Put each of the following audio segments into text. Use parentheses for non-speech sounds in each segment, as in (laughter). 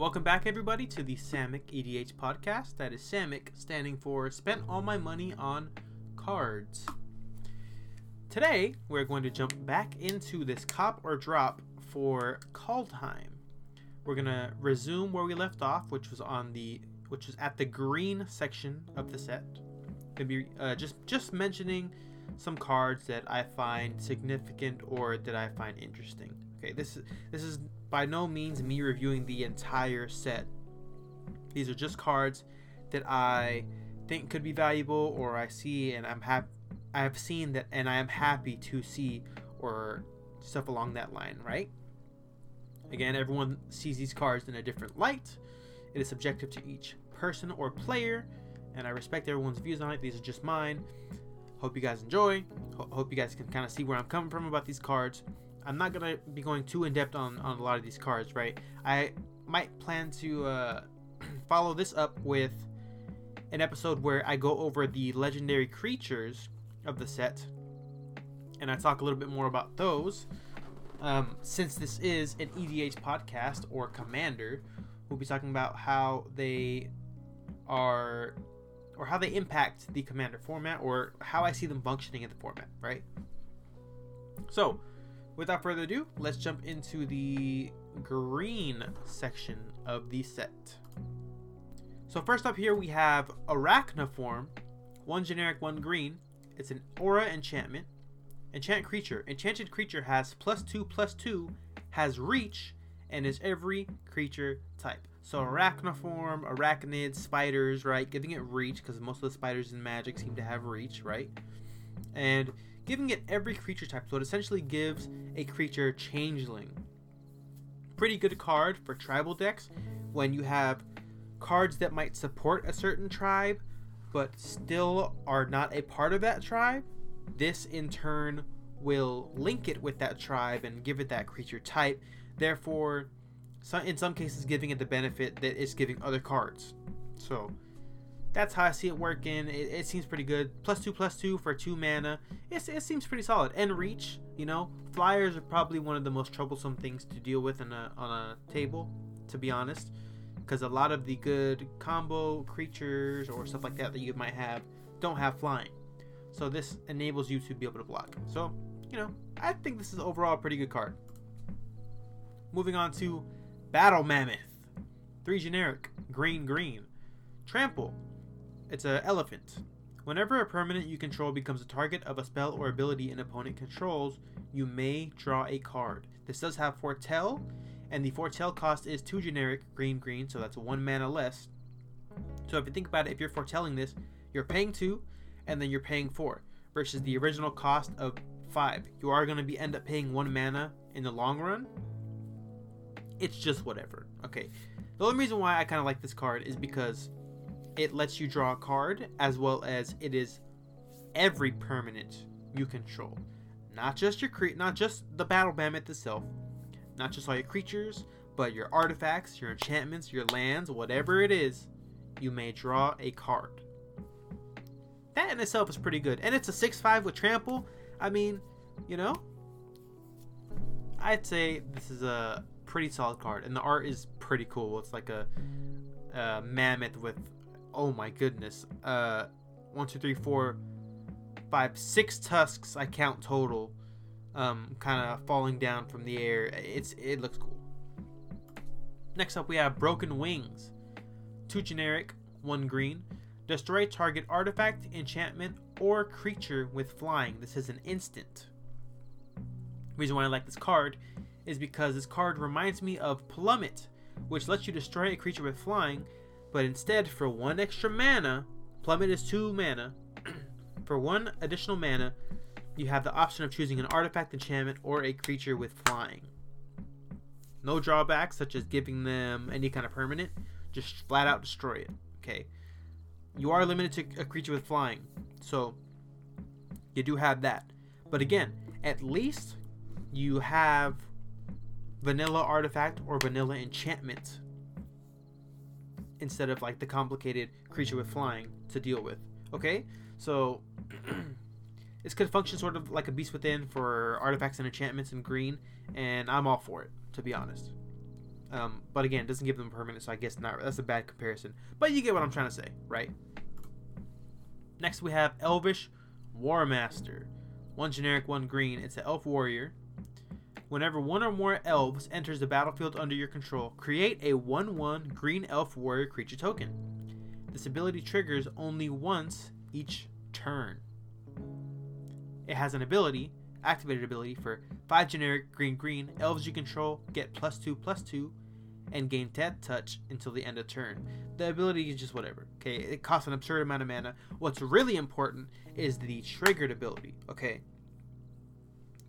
Welcome back, everybody, to the Samick EDH podcast. That is Samick, standing for Spent All My Money on Cards. Today, we're going to jump back into this cop or drop for Kaldheim. We're gonna resume where we left off, which was on the, which was at the green section of the set. Gonna be uh, just just mentioning some cards that I find significant or that I find interesting. Okay, this is this is by no means me reviewing the entire set. These are just cards that I think could be valuable or I see and I'm happy I have seen that and I am happy to see or stuff along that line, right? Again, everyone sees these cards in a different light. It is subjective to each person or player, and I respect everyone's views on it. These are just mine. Hope you guys enjoy. Ho- hope you guys can kind of see where I'm coming from about these cards. I'm not gonna be going too in depth on, on a lot of these cards, right? I might plan to uh, (clears throat) follow this up with an episode where I go over the legendary creatures of the set, and I talk a little bit more about those. Um, since this is an EDH podcast or Commander, we'll be talking about how they are or how they impact the Commander format or how I see them functioning in the format, right? So, without further ado, let's jump into the green section of the set. So first up here we have Arachnoform, one generic, one green. It's an aura enchantment. Enchant creature. Enchanted creature has plus two, plus two, has reach, and is every creature type. So arachnoform, arachnids, spiders, right? Giving it reach because most of the spiders in Magic seem to have reach, right? And giving it every creature type. So it essentially gives a creature changeling. Pretty good card for tribal decks when you have cards that might support a certain tribe but still are not a part of that tribe. This in turn will link it with that tribe and give it that creature type. Therefore, in some cases, giving it the benefit that it's giving other cards. So that's how I see it working. It, it seems pretty good. Plus two, plus two for two mana. It's, it seems pretty solid. And reach, you know, flyers are probably one of the most troublesome things to deal with in a, on a table, to be honest. Because a lot of the good combo creatures or stuff like that that you might have don't have flying. So this enables you to be able to block. So, you know, I think this is overall a pretty good card. Moving on to Battle Mammoth. Three generic, green, green. Trample. It's an elephant. Whenever a permanent you control becomes a target of a spell or ability an opponent controls, you may draw a card. This does have Foretell, and the Foretell cost is two generic, green, green, so that's one mana less. So if you think about it, if you're foretelling this, you're paying two, and then you're paying four, versus the original cost of five. You are going to be end up paying one mana in the long run. It's just whatever. Okay. The only reason why I kind of like this card is because it lets you draw a card as well as it is every permanent you control. Not just your cre- not just the battle mammoth itself, not just all your creatures, but your artifacts, your enchantments, your lands, whatever it is, you may draw a card. That in itself is pretty good. And it's a 6-5 with trample. I mean, you know, I'd say this is a pretty solid card. And the art is pretty cool. It's like a, a mammoth with, oh my goodness, uh, one, two, three, four, five, six tusks I count total, um, kind of falling down from the air. It's it looks cool. Next up, we have Broken Wings, two generic, one green. Destroy target artifact, enchantment, or creature with flying. This is an instant. Reason why I like this card is because this card reminds me of Plummet, which lets you destroy a creature with flying, but instead, for one extra mana, Plummet is two mana. (clears throat) for one additional mana, you have the option of choosing an artifact, enchantment, or a creature with flying. No drawbacks, such as giving them any kind of permanent, just flat out destroy it. Okay. You are limited to a creature with flying, so you do have that. But again, at least you have vanilla artifact or vanilla enchantment instead of like the complicated creature with flying to deal with. Okay? So (clears throat) this could function sort of like a beast within for artifacts and enchantments in green, and I'm all for it, to be honest. Um, but again, it doesn't give them permanent, so I guess not. That's a bad comparison. But you get what I'm trying to say, right? Next, we have Elvish Warmaster. One generic, one green. It's an elf warrior. Whenever one or more elves enters the battlefield under your control, create a 1 1 green elf warrior creature token. This ability triggers only once each turn. It has an ability, activated ability, for 5 generic green green. Elves you control get plus 2 plus 2 and gain death touch until the end of turn. The ability is just whatever. Okay, it costs an absurd amount of mana. What's really important is the triggered ability. Okay,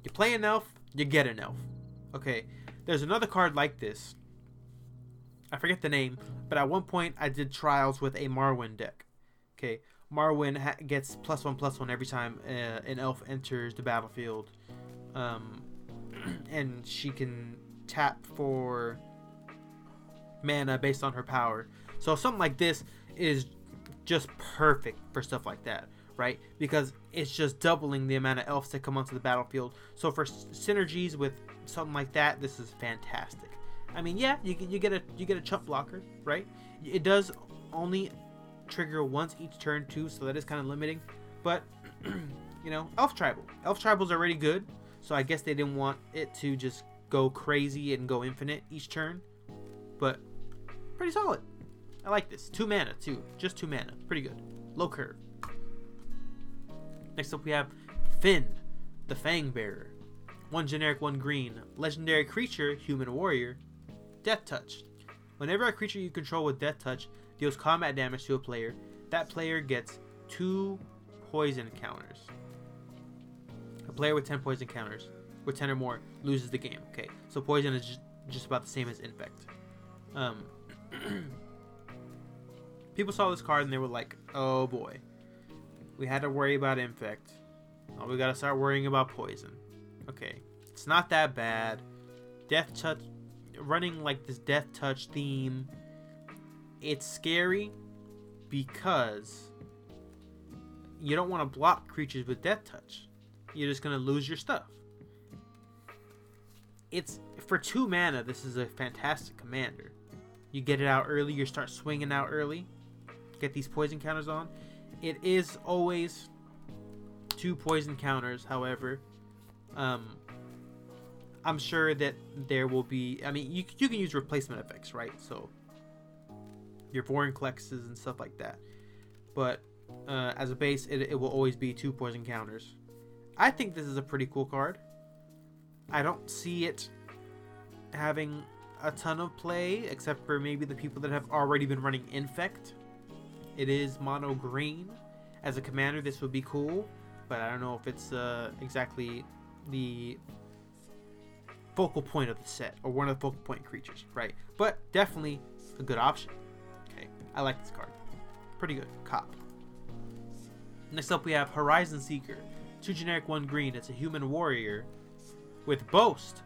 you play an elf, you get an elf. Okay, there's another card like this. I forget the name, but at one point I did trials with a Marwyn deck. Okay, Marwyn ha- gets plus one plus one every time uh, an elf enters the battlefield, um, (clears throat) and she can tap for mana based on her power. So something like this is just perfect for stuff like that right? Because it's just doubling the amount of elves that come onto the battlefield. So for synergies with something like that, this is fantastic. I mean, yeah, you you get a you get a chump blocker, right? It does only trigger once each turn too, so that is kind of limiting. But (clears throat) you know, elf tribal, elf tribal's already good, so I guess they didn't want it to just go crazy and go infinite each turn. But pretty solid. I like this. Two mana too, just two mana, pretty good. Low curve. Next up, we have Fynn, the Fang Bearer. One generic, one green. Legendary creature, human warrior. Death Touch. Whenever a creature you control with Death Touch deals combat damage to a player, that player gets two poison counters. A player with 10 poison counters, with 10 or more, loses the game. Okay, so poison is just, about the same as infect. Um, (clears throat) people saw this card and they were like, oh boy we had to worry about infect. Now we gotta start worrying about poison. Okay, it's not that bad. Death touch, running like this death touch theme. It's scary because you don't want to block creatures with death touch. You're just gonna lose your stuff. It's for two mana. This is a fantastic commander. You get it out early. You start swinging out early. Get these poison counters on it is always two poison counters, however. Um, I'm sure that there will be. I mean, you, you can use replacement effects, right? So your Vorinclexes and stuff like that. But uh, as a base, it, it will always be two poison counters. I think this is a pretty cool card. I don't see it having a ton of play, except for maybe the people that have already been running Infect. It is mono green. As a commander, this would be cool, but I don't know if it's uh, exactly the focal point of the set or one of the focal point creatures, right? But definitely a good option. Okay, I like this card. Pretty good. Cop. Next up, we have Horizon Seeker. Two generic, one green. It's a human warrior with Boast.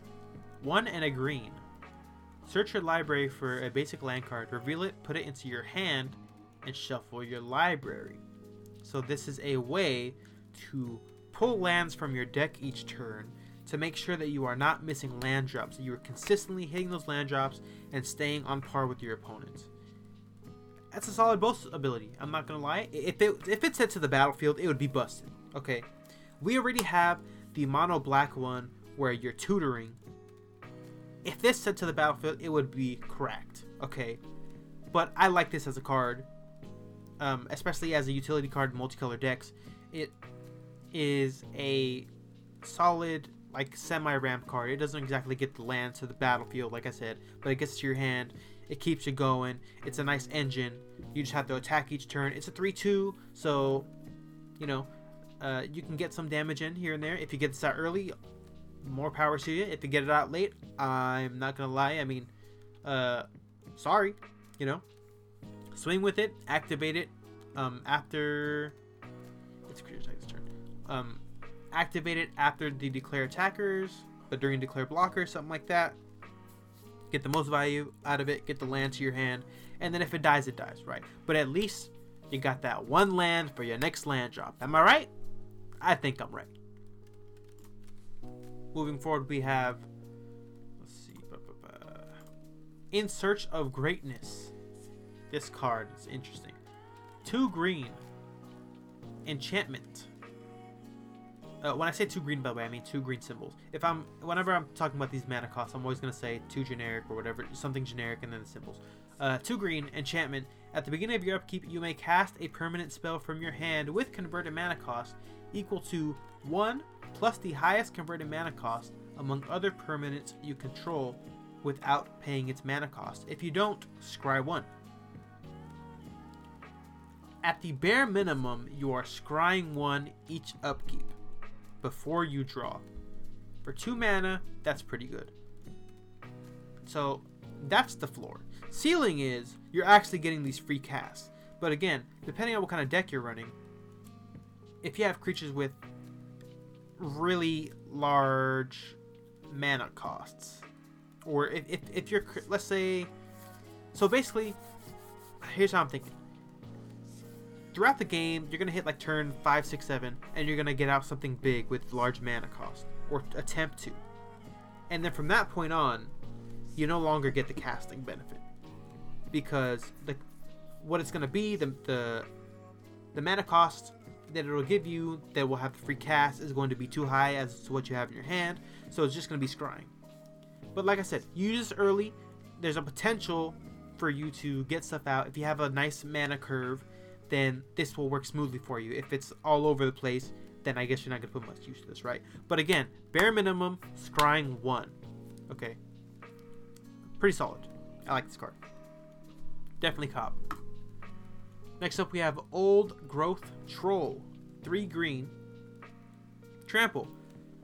One and a green. Search your library for a basic land card, reveal it, put it into your hand, and shuffle your library. So this is a way to pull lands from your deck each turn to make sure that you are not missing land drops, you are consistently hitting those land drops and staying on par with your opponents. That's a solid boast ability. I'm not gonna lie. If it if it set to the battlefield, it would be busted. Okay, we already have the mono black one where you're tutoring. If this set to the battlefield, it would be cracked. Okay, but I like this as a card um, especially as a utility card multicolor decks, it is a solid like semi ramp card. It doesn't exactly get the land to the battlefield, like I said, but it gets to your hand. It keeps you going. It's a nice engine. You just have to attack each turn. It's a 3-2, so you know uh, you can get some damage in here and there. If you get this out early, more power to you. If you get it out late, I'm not gonna lie. I mean, uh, sorry, you know. Swing with it, activate it um, after it's creature attack's turn. Um, activate it after the declare attackers, but during declare blockers, something like that. Get the most value out of it, get the land to your hand, and then if it dies, it dies, right? But at least you got that one land for your next land drop. Am I right? I think I'm right. Moving forward, we have Let's see. In Search of Greatness. This card is interesting. Two green. Enchantment. Uh, when I say two green, by the way, I mean two green symbols. If I'm, whenever I'm talking about these mana costs, I'm always gonna say two generic or whatever, something generic, and then the symbols. Uh, two green enchantment. At the beginning of your upkeep, you may cast a permanent spell from your hand with converted mana cost equal to one plus the highest converted mana cost among other permanents you control without paying its mana cost. If you don't, scry one. At the bare minimum, you are scrying one each upkeep before you draw. For two mana, that's pretty good. So that's the floor. Ceiling is you're actually getting these free casts. But again, depending on what kind of deck you're running, if you have creatures with really large mana costs, or if, if, if you're, let's say, so basically, here's how I'm thinking throughout the game, you're gonna hit like turn five, six, seven, and you're gonna get out something big with large mana cost, or attempt to. And then from that point on, you no longer get the casting benefit because the what it's gonna be the the the mana cost that it'll give you that will have the free cast is going to be too high as to what you have in your hand, so it's just gonna be scrying. But like I said, use this early. There's a potential for you to get stuff out if you have a nice mana curve then this will work smoothly for you. If it's all over the place, then I guess you're not going to put much use to this, right? But again, bare minimum, scrying 1. Okay. Pretty solid. I like this card. Definitely cop. Next up, we have Old Growth Troll. 3 green. Trample.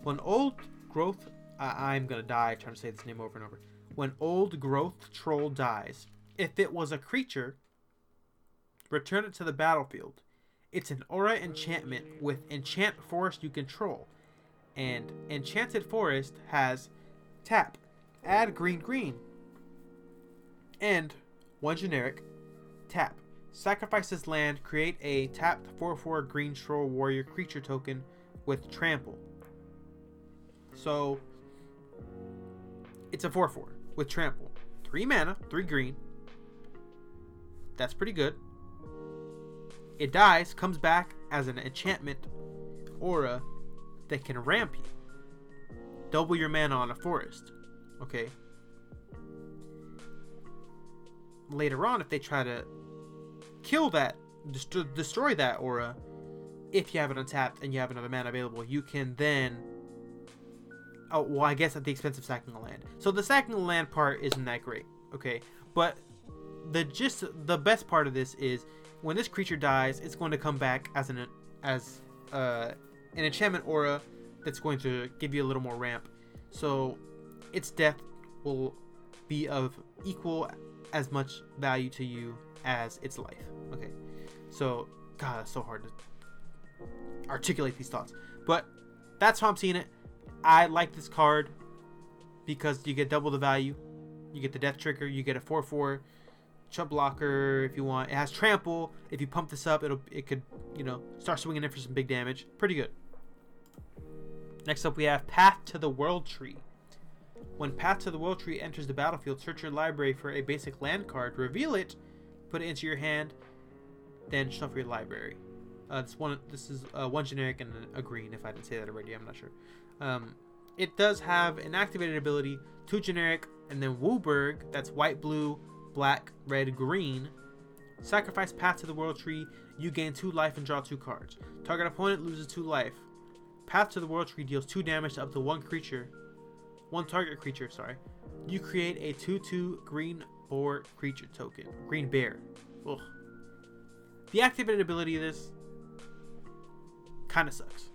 When Old Growth... I'm going to die trying to say this name over and over. When Old Growth Troll dies, if it was a creature, Return it to the battlefield. It's an aura enchantment with enchant forest you control. And enchanted forest has tap, add green green. And one generic, tap. Sacrifice this land, create a tapped 4 4 green troll warrior creature token with trample. So it's a 4 4 with trample. 3 mana, 3 green. That's pretty good. It dies, comes back as an enchantment aura that can ramp you. Double your mana on a forest. Okay. Later on, if they try to kill that, dest- destroy that aura, if you have it untapped and you have another mana available, you can then. Oh, well, I guess at the expense of sacking a land. So the sacking the land part isn't that great, okay? But the just the best part of this is when this creature dies, it's going to come back as an as uh, an enchantment aura that's going to give you a little more ramp. So its death will be of equal as much value to you as its life. Okay. So God, it's so hard to articulate these thoughts. But that's how I'm seeing it. I like this card because you get double the value. You get the death trigger, you get a 4 4 chump blocker if you want. It has trample. If you pump this up, it'll it could you know start swinging in for some big damage. Pretty good. Next up, we have Path to the World Tree. When Path to the World Tree enters the battlefield, search your library for a basic land card, reveal it, put it into your hand, then shuffle your library. Uh, this one, this is uh, one generic and a green. If I didn't say that already, I'm not sure. Um, it does have an activated ability, two generic, and then WUBRG. That's white, blue, black, red, green. Sacrifice Path to the World Tree. You gain 2 life and draw 2 cards. Target opponent loses 2 life. Path to the World Tree deals 2 damage to up to 1 creature. 1 target creature, sorry. You create a 2 2 green boar creature token. Green bear. Ugh. The activated ability of this kind of sucks.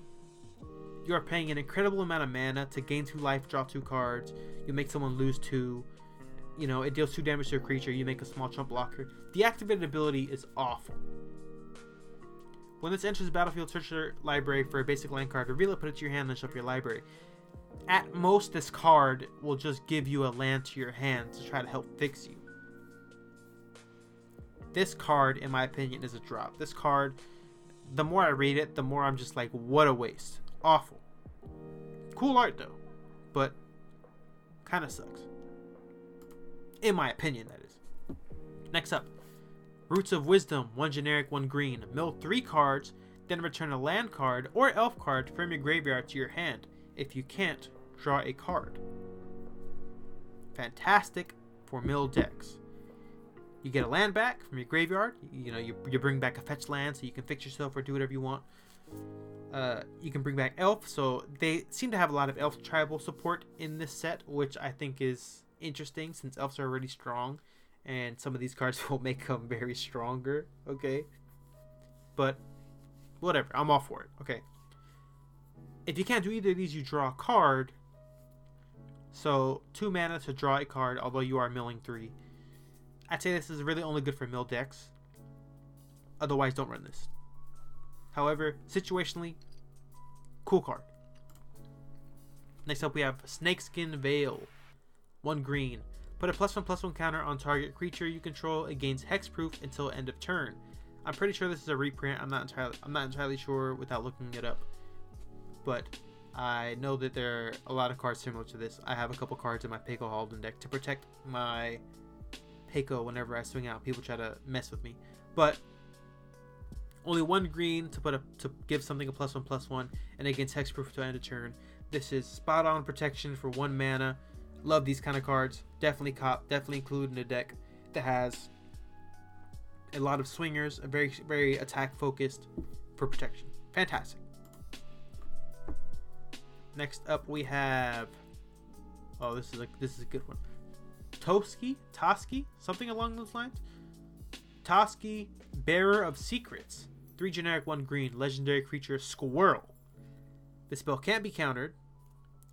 You are paying an incredible amount of mana to gain 2 life, draw 2 cards. You make someone lose 2 you know, it deals 2 damage to a creature, you make a small chump blocker. The activated ability is awful. When this enters the battlefield, search your library for a basic land card, reveal it, put it to your hand, then shuffle your library. At most, this card will just give you a land to your hand to try to help fix you. This card, in my opinion, is a drop. This card, the more I read it, the more I'm just like, what a waste. Awful. Cool art though, but kind of sucks. In my opinion, that is. Next up, Roots of Wisdom, one generic, one green. Mill three cards, then return a land card or elf card from your graveyard to your hand. If you can't, draw a card. Fantastic for mill decks. You get a land back from your graveyard. You know, you, you bring back a fetch land so you can fix yourself or do whatever you want. Uh, you can bring back elf, so they seem to have a lot of elf tribal support in this set, which I think is interesting since elves are already strong, and some of these cards (laughs) will make them very stronger. Okay, but whatever, I'm all for it. Okay, if you can't do either of these, you draw a card. So two mana to draw a card, although you are milling three. I'd say this is really only good for mill decks. Otherwise, don't run this. However, situationally, cool card. Next up, we have Snakeskin Veil. One green. Put a plus one plus one counter on target creature you control against hexproof until end of turn. I'm pretty sure this is a reprint. I'm not entirely I'm not entirely sure without looking it up. But I know that there are a lot of cards similar to this. I have a couple cards in my Pako Haldan deck to protect my Pako whenever I swing out. People try to mess with me. But only one green to put a to give something a plus one plus one, and against hexproof to end a turn. This is spot on protection for one mana. Love these kind of cards. Definitely cop. Definitely include in a deck that has a lot of swingers, a very very attack focused for protection. Fantastic. Next up we have. Oh, this is a this is a good one. Toski, Toski, something along those lines. Toski, Bearer of Secrets. Three generic, one green, legendary creature, Squirrel. The spell can't be countered.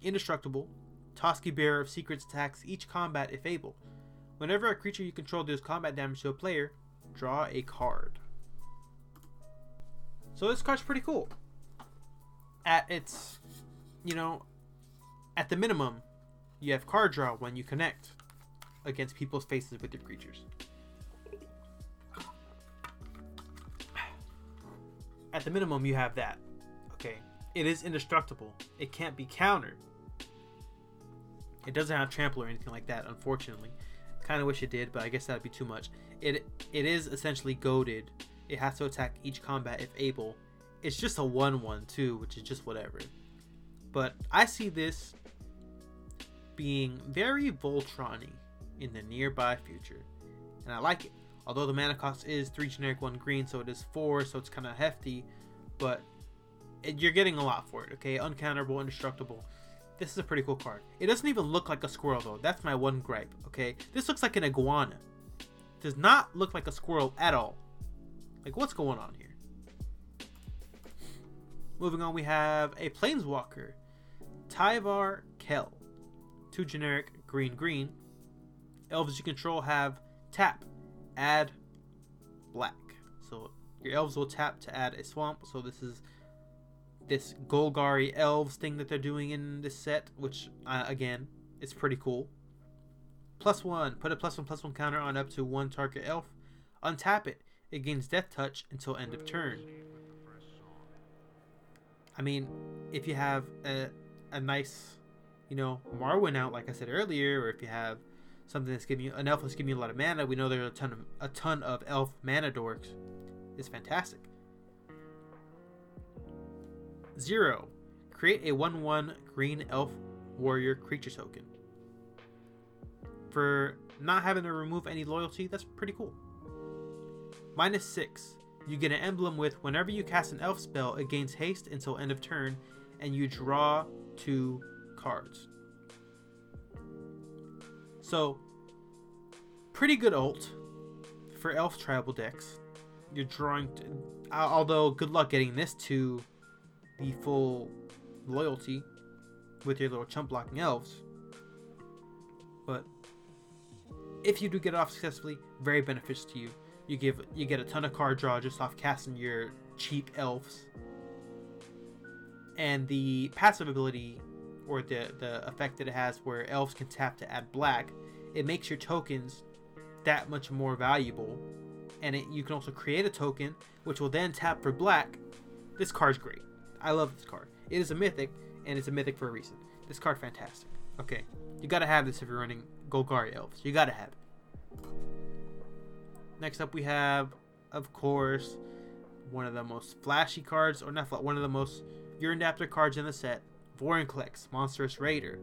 Indestructible. Toski Bearer of Secrets attacks each combat if able. Whenever a creature you control deals combat damage to a player, draw a card. So this card's pretty cool. At its, you know, at the minimum, you have card draw when you connect against people's faces with your creatures. at the minimum, you have that. Okay. It is indestructible. It can't be countered. It doesn't have trample or anything like that, unfortunately. Kind of wish it did, but I guess that'd be too much. It it is essentially goaded. It has to attack each combat if able. It's just a one-one too, which is just whatever. But I see this being very Voltron-y in the nearby future, and I like it. Although the mana cost is 3 generic, 1 green, so it is 4, so it's kind of hefty, but you're getting a lot for it, okay? Uncounterable, indestructible. This is a pretty cool card. It doesn't even look like a squirrel, though. That's my one gripe, okay? This looks like an iguana. Does not look like a squirrel at all. Like, what's going on here? Moving on, we have a Planeswalker. Tyvar Kell. Two generic, green, green. Elves you control have tap, add black. So your elves will tap to add a swamp. So this is this Golgari elves thing that they're doing in this set, which uh, again is pretty cool. Plus one, put a plus one plus one counter on up to one target elf. Untap it. It gains death touch until end of turn. I mean, if you have a, a nice, you know, Marwyn out, like I said earlier, or if you have something that's giving you an elf that's giving you a lot of mana. We know there are a ton of a ton of elf mana dorks. It's fantastic. Zero. Create a 1 1 green elf warrior creature token. For not having to remove any loyalty, that's pretty cool. Minus 6. You get an emblem with whenever you cast an elf spell, it gains haste until end of turn, and you draw two cards. So, pretty good ult for elf tribal decks. You're drawing, although good luck getting this to the full loyalty with your little chump blocking elves. But if you do get it off successfully, very beneficial to you. You give you get a ton of card draw just off casting your cheap elves. And the passive ability or the the effect that it has where elves can tap to add black, it makes your tokens that much more valuable. And it, you can also create a token which will then tap for black. This card's great. I love this card. It is a mythic, and it's a mythic for a reason. This card fantastic. Okay, you gotta have this if you're running Golgari elves. You gotta have it. Next up, we have, of course, one of the most flashy cards, or not one of the most Urine cards in the set, Vorinclex, Monstrous Raider.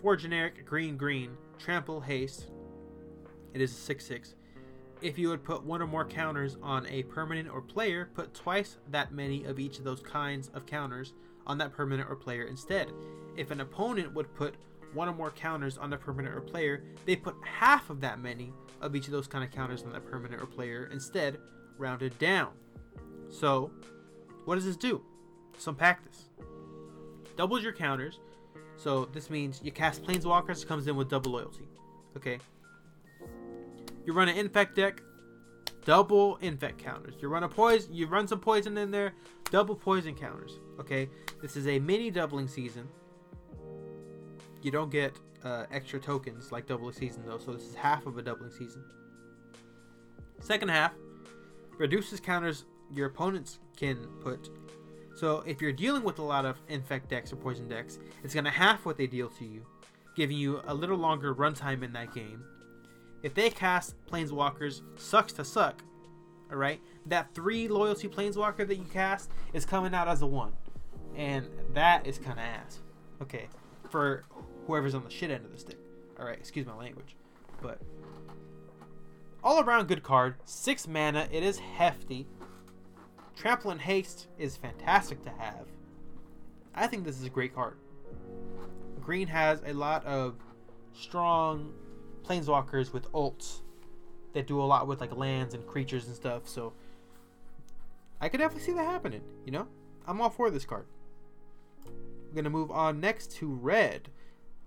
Four generic green green, trample haste. It is a 6 6. If you would put one or more counters on a permanent or player, put twice that many of each of those kinds of counters on that permanent or player instead. If an opponent would put one or more counters on the permanent or player, they put half of that many of each of those kind of counters on that permanent or player instead, rounded down. So, what does this do? Unpack this. Doubles your counters. So this means you cast Planeswalkers, comes in with double loyalty. Okay. You run an infect deck, double infect counters. You run a poison, you run some poison in there, double poison counters. Okay. This is a mini doubling season. You don't get uh, extra tokens like doubling season though, so this is half of a doubling season. Second half reduces counters your opponents can put so if you're dealing with a lot of infect decks or poison decks, it's gonna half what they deal to you, giving you a little longer runtime in that game. If they cast Planeswalkers, sucks to suck. Alright? That three loyalty Planeswalker that you cast is coming out as a one. And that is kinda ass. Okay. For whoever's on the shit end of the stick. Alright, excuse my language. But all around good card. Six mana, it is hefty. Trample and Haste is fantastic to have. I think this is a great card. Green has a lot of strong planeswalkers with ults that do a lot with like lands and creatures and stuff, so I could definitely see that happening, you know? I'm all for this card. We're gonna move on next to red.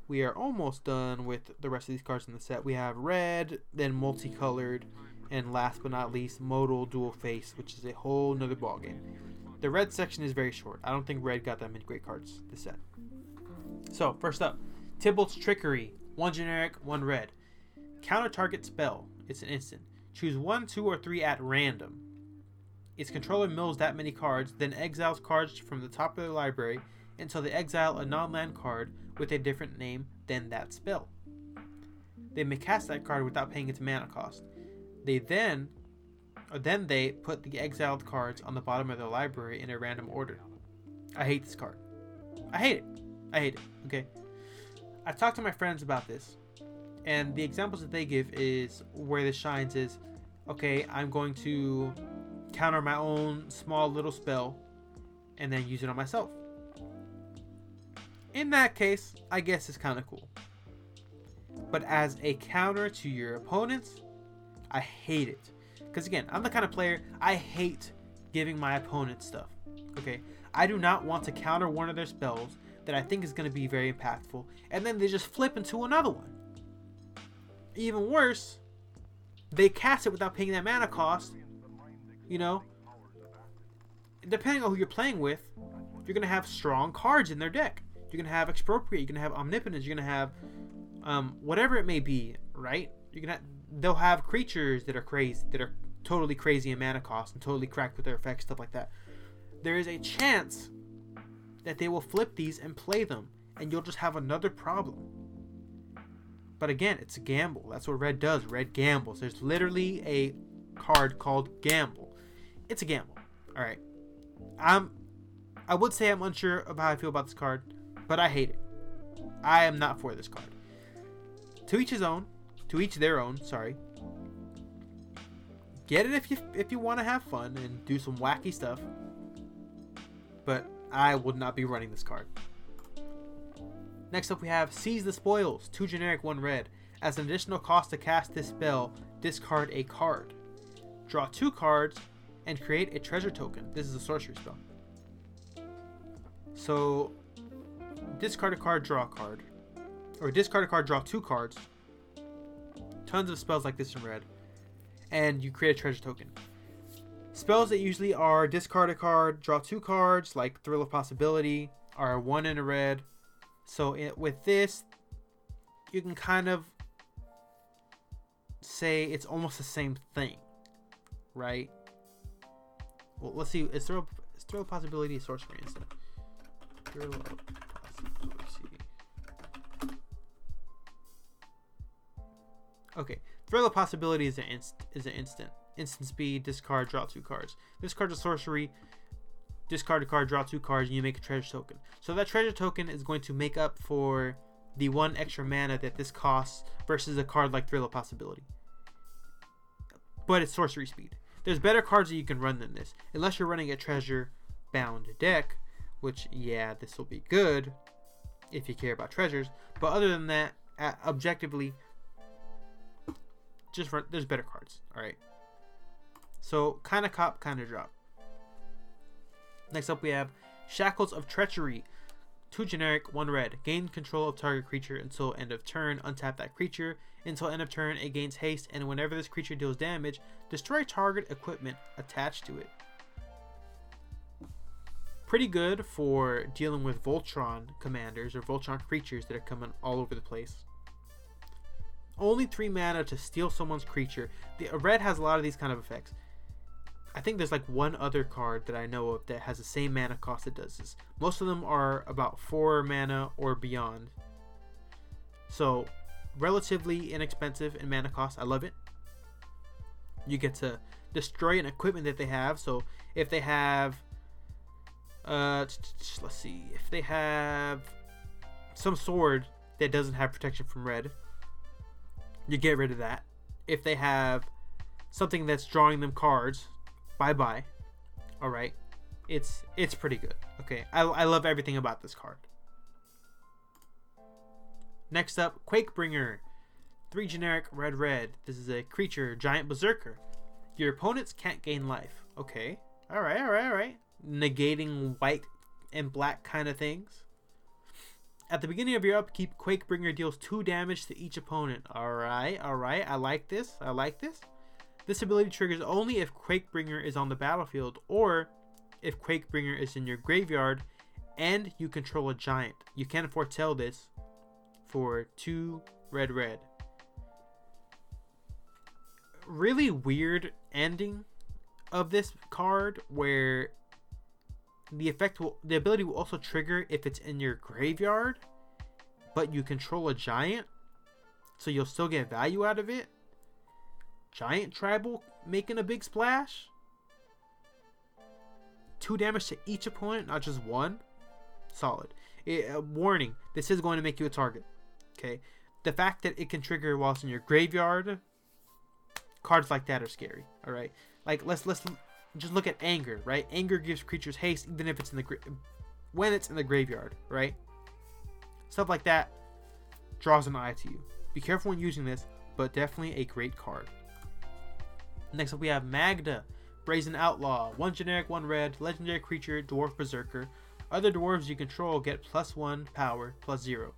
We are almost done with the rest of these cards in the set. We have red, then multicolored, and last but not least, modal dual face, which is a whole nother ballgame. The red section is very short. I don't think red got that many great cards this set. So, first up, Tibalt's Trickery. One generic, one red. Counter target spell. It's an instant. Choose one, two, or three at random. Its controller mills that many cards, then exiles cards from the top of their library until they exile a non land card with a different name than that spell. They may cast that card without paying its mana cost. They then, or then they put the exiled cards on the bottom of their library in a random order. I hate this card. I hate it. I hate it. Okay. I've talked to my friends about this, and the examples that they give is where this shines is, okay, I'm going to counter my own small little spell, and then use it on myself. In that case, I guess it's kind of cool. But as a counter to your opponents, I hate it. Because again, I'm the kind of player, I hate giving my opponent stuff. Okay? I do not want to counter one of their spells that I think is going to be very impactful, and then they just flip into another one. Even worse, they cast it without paying that mana cost. You know? Depending on who you're playing with, you're going to have strong cards in their deck. You're going to have Expropriate, you're going to have Omnipotence, you're going to have um, whatever it may be, right? You're to they'll have creatures that are crazy, that are totally crazy in mana cost and totally cracked with their effects, stuff like that. There is a chance that they will flip these and play them, and you'll just have another problem. But again, it's a gamble. That's what red does. Red gambles. There's literally a card called gamble. It's a gamble. All right. I'm. I would say I'm unsure of how I feel about this card, but I hate it. I am not for this card. To each his own. To each their own. Sorry. Get it if you if you want to have fun and do some wacky stuff. But I would not be running this card. Next up, we have Seize the Spoils, two generic, one red. As an additional cost to cast this spell, discard a card. Draw two cards and create a treasure token. This is a sorcery spell. So, discard a card, draw a card. Or discard a card, draw two cards, tons of spells like this in red, and you create a treasure token. Spells that usually are discard a card, draw two cards, like Thrill of Possibility, are one in a red. So it, with this, you can kind of say it's almost the same thing, right? Well, let's see. Is Thrill, is Thrill of Possibility a sorcery instead? Okay, thrill of possibility is an inst- is an instant. Instant speed, discard, draw two cards. This Discard a sorcery, discard a card, draw two cards, and you make a treasure token. So that treasure token is going to make up for the one extra mana that this costs versus a card like Thrill of Possibility. But it's sorcery speed. There's better cards that you can run than this, unless you're running a treasure bound deck, which yeah, this will be good if you care about treasures. But other than that, objectively, just run, there's better cards. All right. So kind of cop, kind of drop. Next up, we have Shackles of Treachery. Two generic, one red. Gain control of target creature until end of turn. Untap that creature. Until end of turn, it gains haste, and whenever this creature deals damage, destroy target equipment attached to it. Pretty good for dealing with Voltron commanders or Voltron creatures that are coming all over the place. Only three mana to steal someone's creature. The red has a lot of these kind of effects. I think there's like one other card that I know of that has the same mana cost that does this. Most of them are about four mana or beyond. So, relatively inexpensive in mana cost. I love it. You get to destroy an equipment that they have. So, if they have, uh, let's see, if they have some sword that doesn't have protection from red, you get rid of that. If they have something that's drawing them cards, bye bye. All right, it's it's pretty good. Okay, I, I love everything about this card. Next up, Quakebringer. Three generic red red. This is a creature, giant berserker. Your opponents can't gain life. Okay. Alright, alright, alright. Negating white and black kind of things. At the beginning of your upkeep, Quakebringer deals 2 damage to each opponent. Alright, alright. I like this. I like this. This ability triggers only if Quakebringer is on the battlefield or if Quakebringer is in your graveyard and you control a giant. You can't foretell this for two red red. Really weird ending of this card where the effect will the ability will also trigger if it's in your graveyard but you control a giant so you'll still get value out of it Giant Tribal making a big splash. Two damage to each opponent, not just one. Solid. It, uh, warning: This is going to make you a target. Okay. The fact that it can trigger whilst in your graveyard, cards like that are scary. All right. Like let's let's just look at anger. Right. Anger gives creatures haste even if it's in the gra- when it's in the graveyard. Right. Stuff like that draws an eye to you. Be careful when using this, but definitely a great card. Next up, we have Magda, Brazen Outlaw. One generic, one red, legendary creature, dwarf berserker. Other dwarves you control get plus one power, plus zero.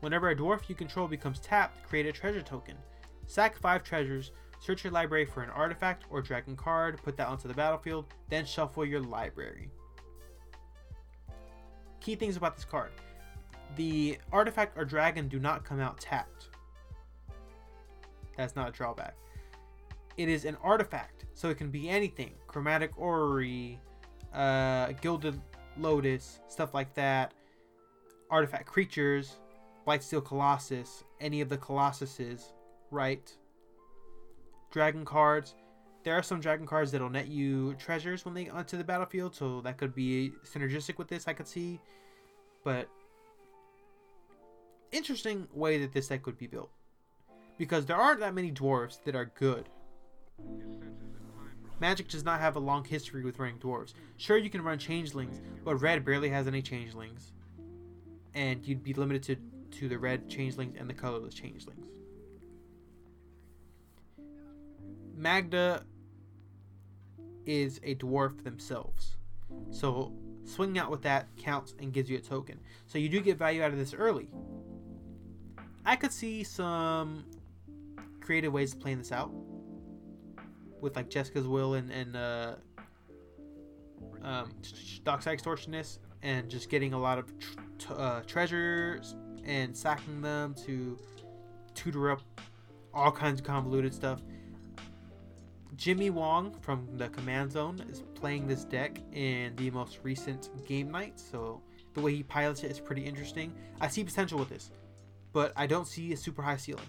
Whenever a dwarf you control becomes tapped, create a treasure token. Sack five treasures, search your library for an artifact or dragon card, put that onto the battlefield, then shuffle your library. Key things about this card the artifact or dragon do not come out tapped. That's not a drawback it is an artifact, so it can be anything. Chromatic Orrery, uh, Gilded Lotus, stuff like that. Artifact creatures, Blightsteel Colossus, any of the Colossuses, right? Dragon cards. There are some dragon cards that'll net you treasures when they onto the battlefield, so that could be synergistic with this. I could see, but interesting way that this deck would be built because there aren't that many dwarves that are good Magic does not have a long history with running dwarves. Sure, you can run changelings, but red barely has any changelings. And you'd be limited to, to the red changelings and the colorless changelings. Magda is a dwarf themselves. So swinging out with that counts and gives you a token. So you do get value out of this early. I could see some creative ways of playing this out with like Jeska's Will and and uh, um, Dockside Extortionist, and just getting a lot of tr- uh, treasures and sacking them to tutor up all kinds of convoluted stuff. Jimmy Wong from the Command Zone is playing this deck in the most recent game night, so the way he pilots it is pretty interesting. I see potential with this, but I don't see a super high ceiling.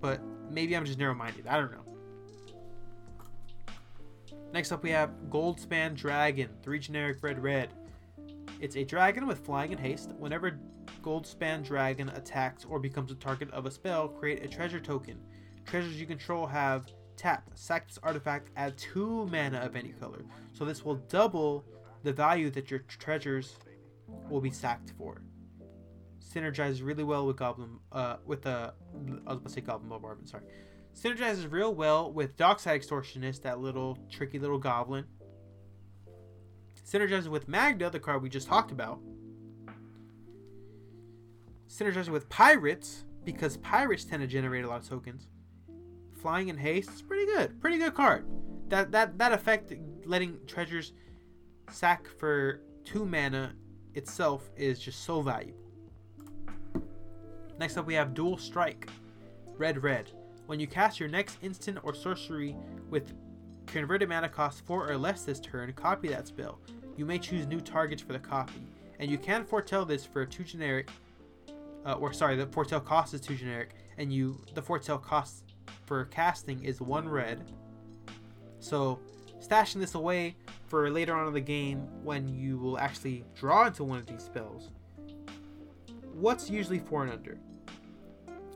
but maybe I'm just narrow-minded. I don't know. Next up, we have Goldspan Dragon, three generic red red. It's a dragon with flying and haste. Whenever Goldspan Dragon attacks or becomes a target of a spell, create a treasure token. Treasures you control have tap, sack this artifact, add two mana of any color. So this will double the value that your treasures will be sacked for. Synergizes really well with Goblin, uh, with the, uh, I was about to say Goblin Bombardment, sorry. Synergizes real well with Dockside Extortionist, that little tricky little goblin. Synergizes with Magda, the card we just talked about. Synergizes with Pirates, because Pirates tend to generate a lot of tokens. Flying in Haste is pretty good. Pretty good card. That that that effect, letting treasures sack for two mana itself is just so valuable. Next up, we have Dual Strike, red red. When you cast your next instant or sorcery with converted mana cost 4 or less this turn, copy that spell. You may choose new targets for the copy, and you can foretell this for two generic, uh, or sorry, the foretell cost is two generic, and you the foretell cost for casting is one red. So, stashing this away for later on in the game when you will actually draw into one of these spells. What's usually four and under?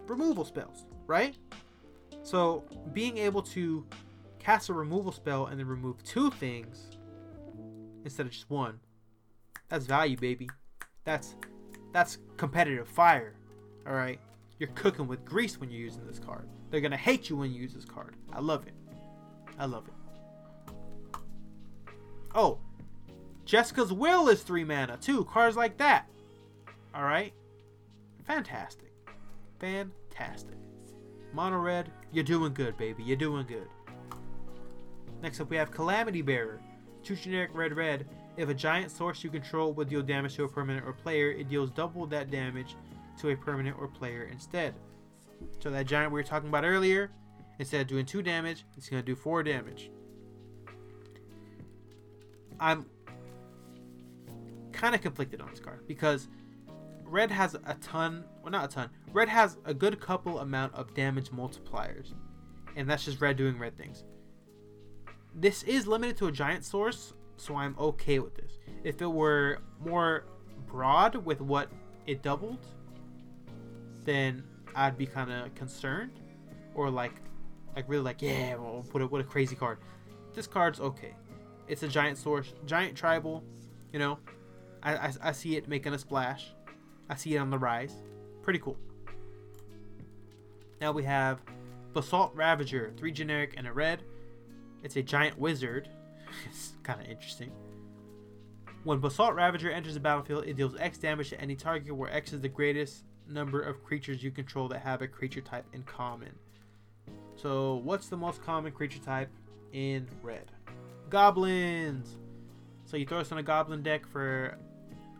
Removal spells, right? So being able to cast a removal spell and then remove two things instead of just one, that's value, baby. That's that's competitive fire. All right, you're cooking with grease when you're using this card. They're gonna hate you when you use this card. I love it. I love it. Oh, Jeska's Will is three mana too. Cards like that. All right, fantastic, fantastic. Mono red, you're doing good, baby. You're doing good. Next up, we have Calamity Bearer. Two generic red red. If a giant source you control would deal damage to a permanent or player, it deals double that damage to a permanent or player instead. So that giant we were talking about earlier, instead of doing two damage, it's going to do four damage. I'm kind of conflicted on this card because red has a ton, well not a ton. Red has a good couple amount of damage multipliers, and that's just red doing red things. This is limited to a giant source, so I'm okay with this. If it were more broad with what it doubled, then I'd be kind of concerned, or like, like really like, yeah, well, what a, what a crazy card. This card's okay. It's a giant source, giant tribal. You know, I, I, I see it making a splash. I see it on the rise. Pretty cool. Now we have Basalt Ravager, three generic and a red. It's a giant wizard. (laughs) it's kind of interesting. When Basalt Ravager enters the battlefield, it deals X damage to any target where X is the greatest number of creatures you control that have a creature type in common. So, what's the most common creature type in red? Goblins! So, you throw us on a goblin deck for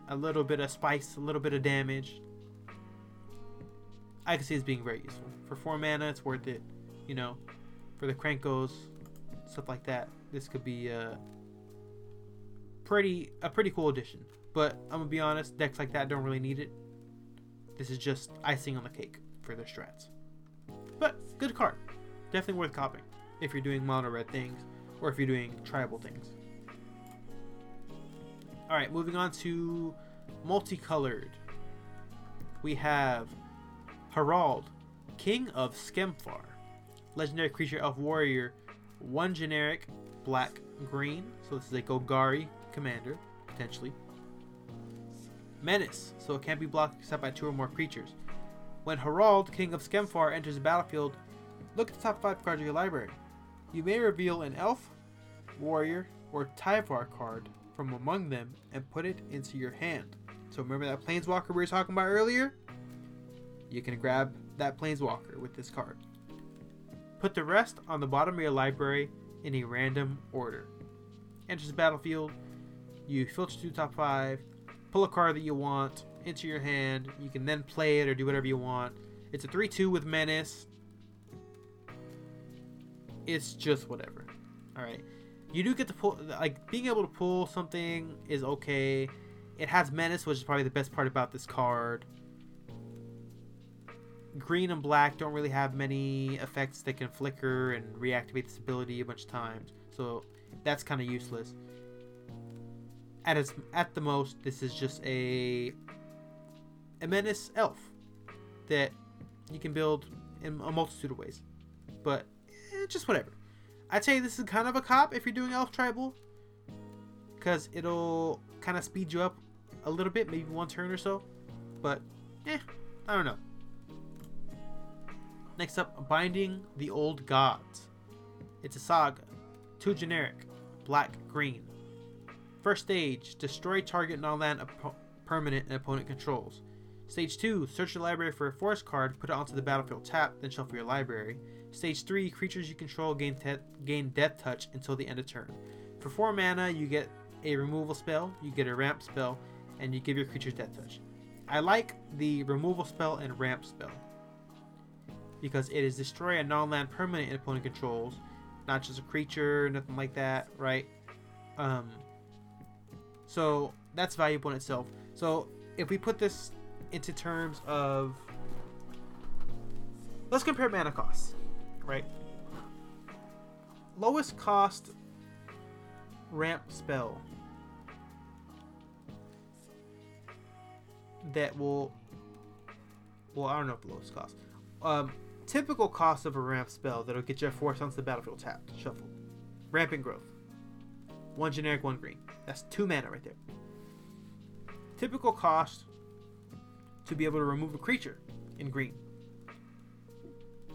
a little bit of spice, a little bit of damage. I can see this being very useful. For 4 mana, it's worth it. You know, for the Krenkos, stuff like that. This could be a pretty a pretty cool addition. But I'm gonna be honest, decks like that don't really need it. This is just icing on the cake for their strats. But good card. Definitely worth copying if you're doing mono red things or if you're doing tribal things. All right, moving on to multicolored. We have Harald, King of Skemfar, legendary creature elf warrior, one generic, black green. So this is a Golgari commander potentially. Menace, so it can't be blocked except by two or more creatures. When Harald, King of Skemfar, enters the battlefield, look at the top five cards of your library. You may reveal an elf, warrior, or Tyvar card from among them and put it into your hand. So remember that planeswalker we were talking about earlier? You can grab that planeswalker with this card. Put the rest on the bottom of your library in a random order. Enters the battlefield, you filter through top five, pull a card that you want into your hand. You can then play it or do whatever you want. It's a 3 2 with Menace. It's just whatever. Alright you do get to pull like being able to pull something is okay. It has menace, which is probably the best part about this card. Green and black don't really have many effects that can flicker and reactivate this ability a bunch of times. So that's kind of useless. At its at the most, this is just a a menace elf that you can build in a multitude of ways. But eh, just whatever. I'd say this is kind of a cop if you're doing elf tribal, because it'll kind of speed you up a little bit, maybe one turn or so. But eh, I don't know. Next up, Binding the Old Gods. It's a saga. Too generic. Black, green. First stage, destroy target non-land op- permanent and opponent controls. Stage 2, search your library for a forest card, put it onto the battlefield tap, then shuffle your library. Stage 3, creatures you control gain, te- gain death touch until the end of turn. For 4 mana, you get a removal spell, you get a ramp spell, and you give your creatures death touch. I like the removal spell and ramp spell because it is destroy a non-land permanent in opponent controls, not just a creature, nothing like that, right? Um, so that's valuable in itself. So if we put this into terms of, let's compare mana costs, right? Lowest cost ramp spell that will well I don't know if the lowest cost. Um, typical cost of a ramp spell that'll get you four force onto the battlefield tapped, shuffled. Rampant growth. One generic, one green. That's two mana right there. Typical cost to be able to remove a creature in green.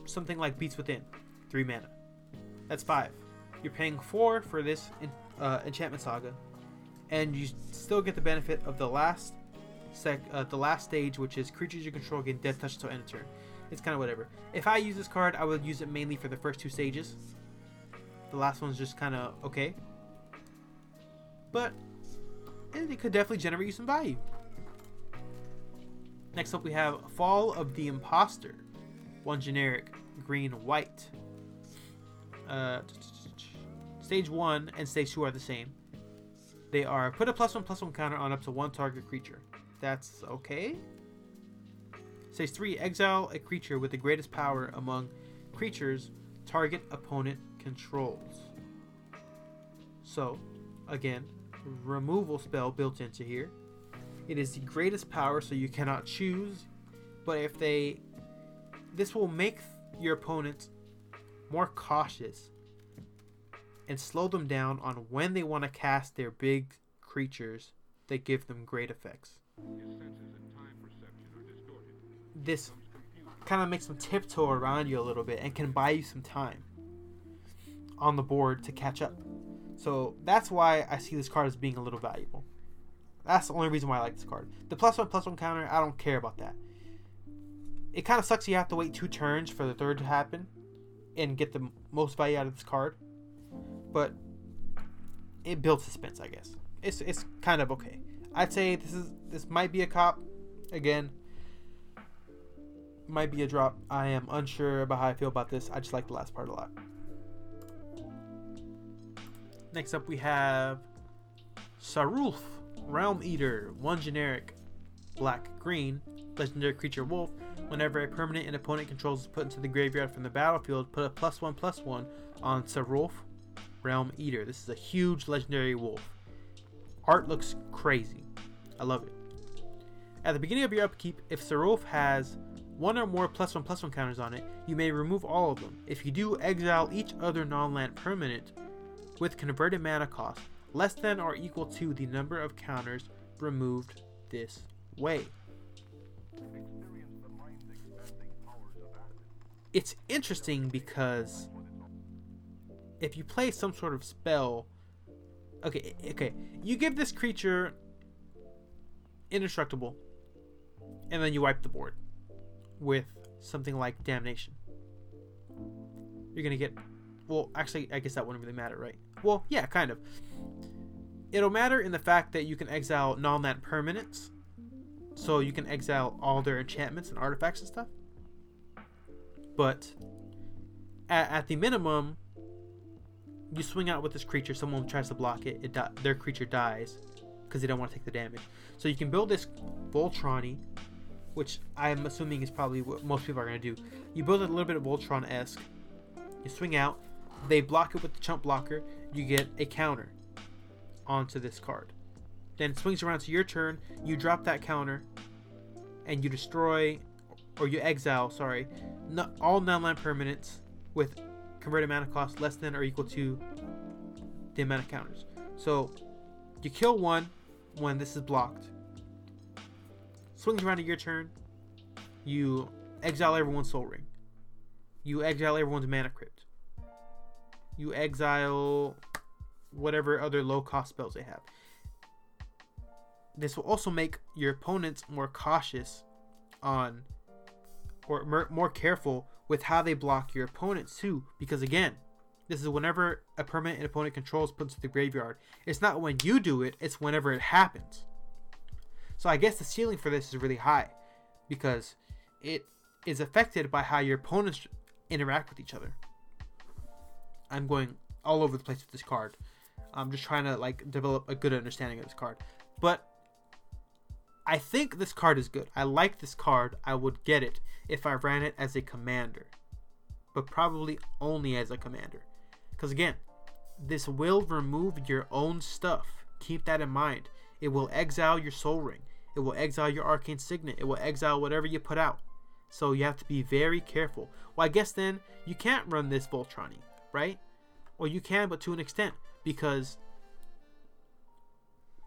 Something like Beast Within, three mana. That's five. You're paying four for this uh, enchantment saga, and you still get the benefit of the last sec, uh, the last stage, which is creatures you control gain death touch until end of turn. It's kind of whatever. If I use this card, I would use it mainly for the first two stages. The last one's just kind of okay, but it could definitely generate you some value. Next up, we have Fall of the Imposter. One generic, green, white. Uh, stage 1 and stage 2 are the same. They are put a plus 1 plus 1 counter on up to one target creature. That's okay. Stage 3 Exile a creature with the greatest power among creatures target opponent controls. So, again, removal spell built into here. It is the greatest power, so you cannot choose. But if they. This will make your opponent more cautious and slow them down on when they want to cast their big creatures that give them great effects. This kind of makes them tiptoe around you a little bit and can buy you some time on the board to catch up. So that's why I see this card as being a little valuable. That's the only reason why I like this card. The plus one plus one counter, I don't care about that. It kind of sucks you have to wait two turns for the third to happen and get the most value out of this card. But it builds suspense, I guess. It's it's kind of okay. I'd say this is this might be a cop. Again, might be a drop. I am unsure about how I feel about this. I just like the last part a lot. Next up, we have Sarulf, Realm Eater, one generic, black green, legendary creature wolf. Whenever a permanent and opponent controls is put into the graveyard from the battlefield, put a plus one plus one on Sarulf, Realm Eater. This is a huge legendary wolf. Art looks crazy. I love it. At the beginning of your upkeep, if Sarulf has one or more plus one plus one counters on it, you may remove all of them. If you do, exile each other non land permanent with converted mana cost less than or equal to the number of counters removed this way. It's interesting because if you play some sort of spell, okay, okay, you give this creature indestructible, and then you wipe the board with something like damnation. You're gonna get, well, actually, I guess that wouldn't really matter, right? Well, yeah, kind of. It'll matter in the fact that you can exile non-land permanents, so you can exile all their enchantments and artifacts and stuff. But at, at the minimum, you swing out with this creature. Someone tries to block it. It di- their creature dies because they don't want to take the damage. So you can build this Voltronny which I'm assuming is probably what most people are going to do. You build a little bit of Voltron esque. You swing out. They block it with the chump blocker. You get a counter onto this card. Then it swings around to your turn. You drop that counter, and you destroy, or you exile. Sorry, no, all non-land permanents with converted mana cost less than or equal to the amount of counters. So you kill one when this is blocked. Swings around to your turn. You exile everyone's soul ring. You exile everyone's mana crypt. You exile whatever other low cost spells they have. This will also make your opponents more cautious on or more careful with how they block your opponents too because again this is whenever a permanent an opponent controls puts to the graveyard. It's not when you do it, it's whenever it happens. So I guess the ceiling for this is really high because it is affected by how your opponents interact with each other. I'm going all over the place with this card. I'm just trying to like develop a good understanding of this card. But I think this card is good. I like this card. I would get it if I ran it as a commander. But probably only as a commander. Because again, this will remove your own stuff. Keep that in mind. It will exile your Soul Ring. It will exile your Arcane Signet. It will exile whatever you put out. So you have to be very careful. Well, I guess then you can't run this Voltronii, right? Or you can, but to an extent, because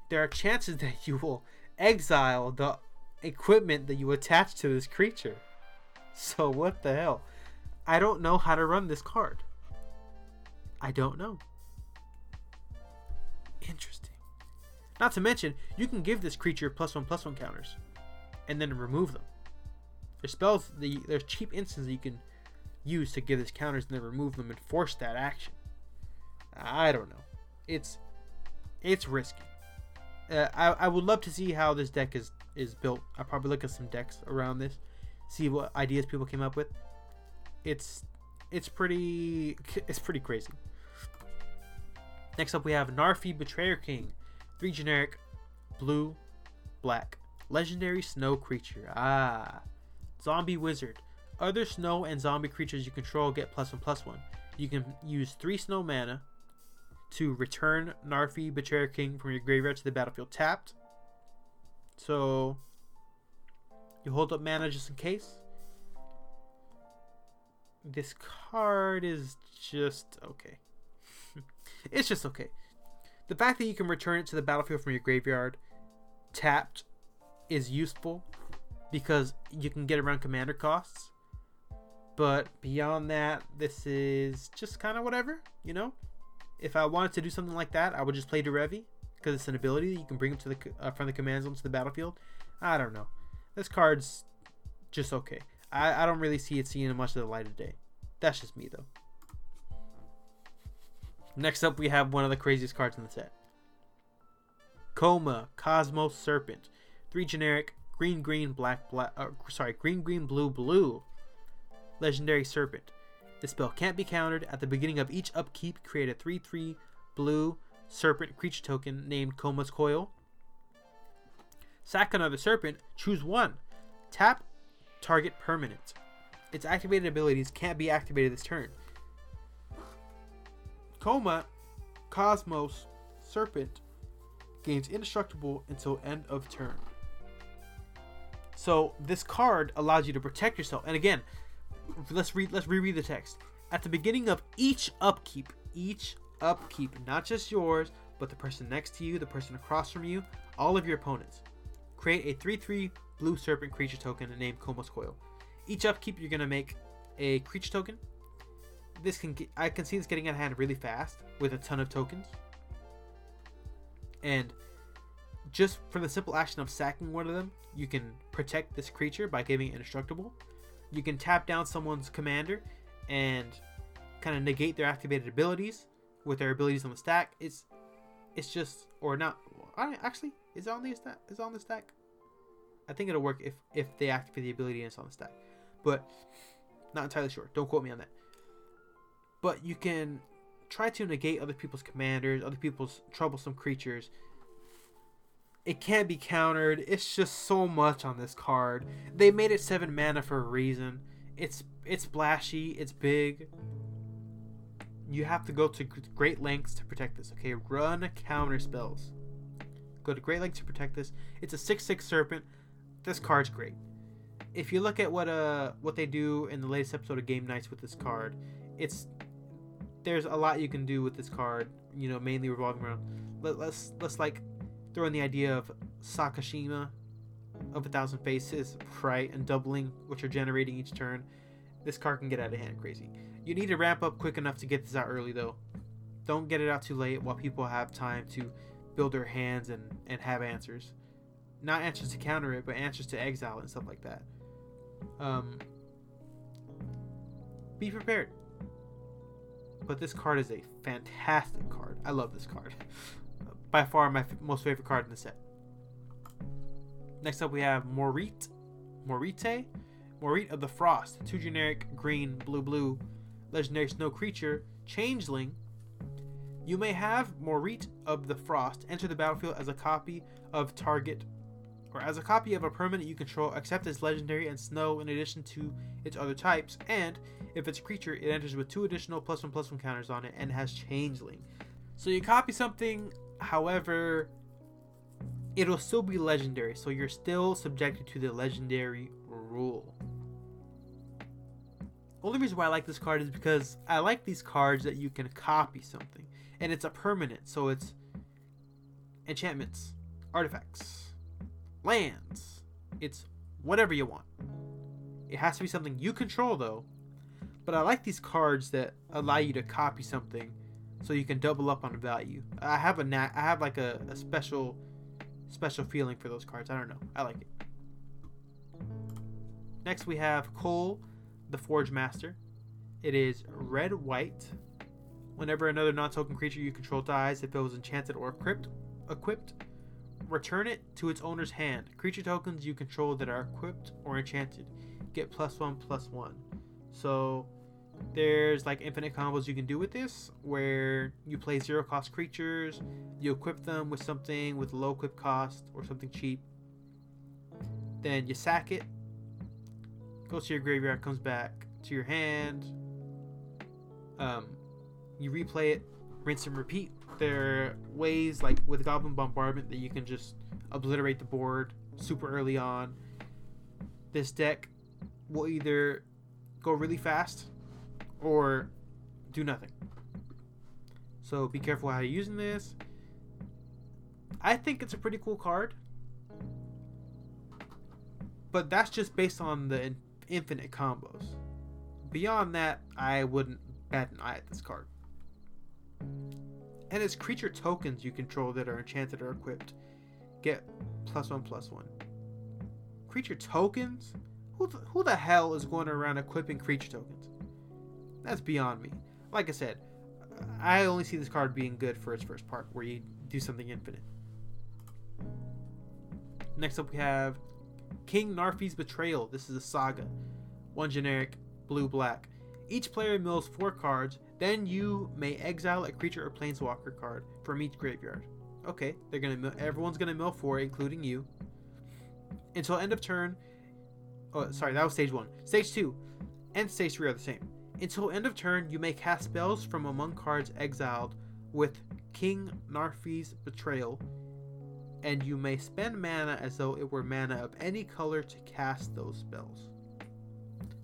there are chances (laughs) that you will exile the equipment that you attach to this creature. So what the hell? I don't know how to run this card. I don't know. Interesting. Not to mention, you can give this creature plus one plus one counters, and then remove them. There's spells, the there's cheap instances you can use to give this counters and then remove them and force that action. I don't know. It's it's risky. Uh, I, I would love to see how this deck is is built. I'll probably look at some decks around this, see what ideas people came up with. It's it's pretty (laughs) it's pretty crazy. Next up, we have Narfi Betrayer King. Three generic, blue, black. Legendary snow creature. Ah. Zombie wizard. Other snow and zombie creatures you control get plus one plus one. You can use three snow mana to return Narfi Betrayer King from your graveyard to the battlefield tapped. So you hold up mana just in case. This card is just okay. (laughs) it's just okay. The fact that you can return it to the battlefield from your graveyard tapped is useful because you can get around commander costs. But beyond that, this is just kind of whatever, you know? If I wanted to do something like that, I would just play Derevi because it's an ability that you can bring him to the uh, from the command zone to the battlefield. I don't know. This card's just okay. I, I don't really see it seeing much of the light of day. That's just me though. Next up, we have one of the craziest cards in the set. Koma Cosmos Serpent, three generic green green black black. Uh, sorry, green green blue blue. Legendary Serpent. This spell can't be countered. At the beginning of each upkeep, create a 3 3 blue serpent creature token named Koma's Coil. Sack another serpent, choose one. Tap target permanent. Its activated abilities can't be activated this turn. Koma, Cosmos, Serpent gains indestructible until end of turn. So this card allows you to protect yourself. And again, let's read let's reread the text. At the beginning of each upkeep, each upkeep, not just yours, but the person next to you, the person across from you, all of your opponents. Create a 3-3 blue serpent creature token named Koma's Coil. Each upkeep you're gonna make a creature token this can get, I can see this getting out of hand really fast with a ton of tokens. And just for the simple action of sacking one of them, you can protect this creature by giving it indestructible. You can tap down someone's commander and kind of negate their activated abilities with their abilities on the stack. It's it's just or not. Actually is on the stack. Is on the stack. I think it'll work if if they activate the ability and it's on the stack, but not entirely sure. Don't quote me on that but you can try to negate other people's commanders, other people's troublesome creatures It can't be countered. It's just so much on this card. They made it seven mana for a reason. It's it's splashy. It's big. You have to go to great lengths to protect this. Okay, run counter spells. Go to great lengths to protect this. It's a six-six serpent. This card's great. If you look at what uh what they do in the latest episode of Game Nights with this card, it's there's a lot you can do with this card. You know, mainly revolving around. Let, let's let's like throw in the idea of Sakashima of a thousand faces, right, and doubling what you're generating each turn. This card can get out of hand crazy. You need to ramp up quick enough to get this out early though. Don't get it out too late while people have time to build their hands and, and have answers. Not answers to counter it, but answers to exile and stuff like that. Um, be prepared. But this card is a fantastic card. I love this card. By far my f- most favorite card in the set. Next up we have Morit. Morite. Moritte of the Frost. Two generic green, blue, blue. Legendary snow creature. Changeling. You may have Moritte of the Frost enter the battlefield as a copy of target or as a copy of a permanent you control except its legendary and snow in addition to its other types, and if it's a creature, it enters with two additional plus one plus one counters on it and has changeling. So you copy something, however, it'll still be legendary, so you're still subjected to the legendary rule. Only reason why I like this card is because I like these cards that you can copy something, and it's a permanent, so it's enchantments, artifacts, lands. It's whatever you want. It has to be something you control though. But I like these cards that allow you to copy something so you can double up on value. I have a nat- I have like a, a special special feeling for those cards. I don't know. I like it. Next we have Koll, the Forge Master. It is red white. Whenever another non-token creature you control dies, if it was enchanted or equipped, equipped, return it to its owner's hand. Creature tokens you control that are equipped or enchanted get plus one plus one. So there's like infinite combos you can do with this where you play zero cost creatures, you equip them with something with low equip cost or something cheap. Then you sack it, goes to your graveyard, comes back to your hand. Um, you replay it, rinse and repeat. There are ways like with Goblin Bombardment that you can just obliterate the board super early on. This deck will either go really fast or do nothing. So be careful how you're using this. I think it's a pretty cool card. But that's just based on the infinite combos. Beyond that, I wouldn't bat an eye at this card. And it's creature tokens you control that are enchanted or equipped get plus one plus one. Creature tokens? Who the, who the hell is going around equipping creature tokens? That's beyond me. Like I said, I only see this card being good for its first part, where you do something infinite. Next up, we have King Narfi's Betrayal. This is a saga. One generic, blue black. Each player mills four cards, then you may exile a creature or planeswalker card from each graveyard. Okay, they're gonna mill, everyone's gonna mill four, including you. Until end of turn, Oh, sorry, that was stage one. Stage two and stage three are the same. Until end of turn, you may cast spells from among cards exiled with King Narfi's Betrayal, and you may spend mana as though it were mana of any color to cast those spells.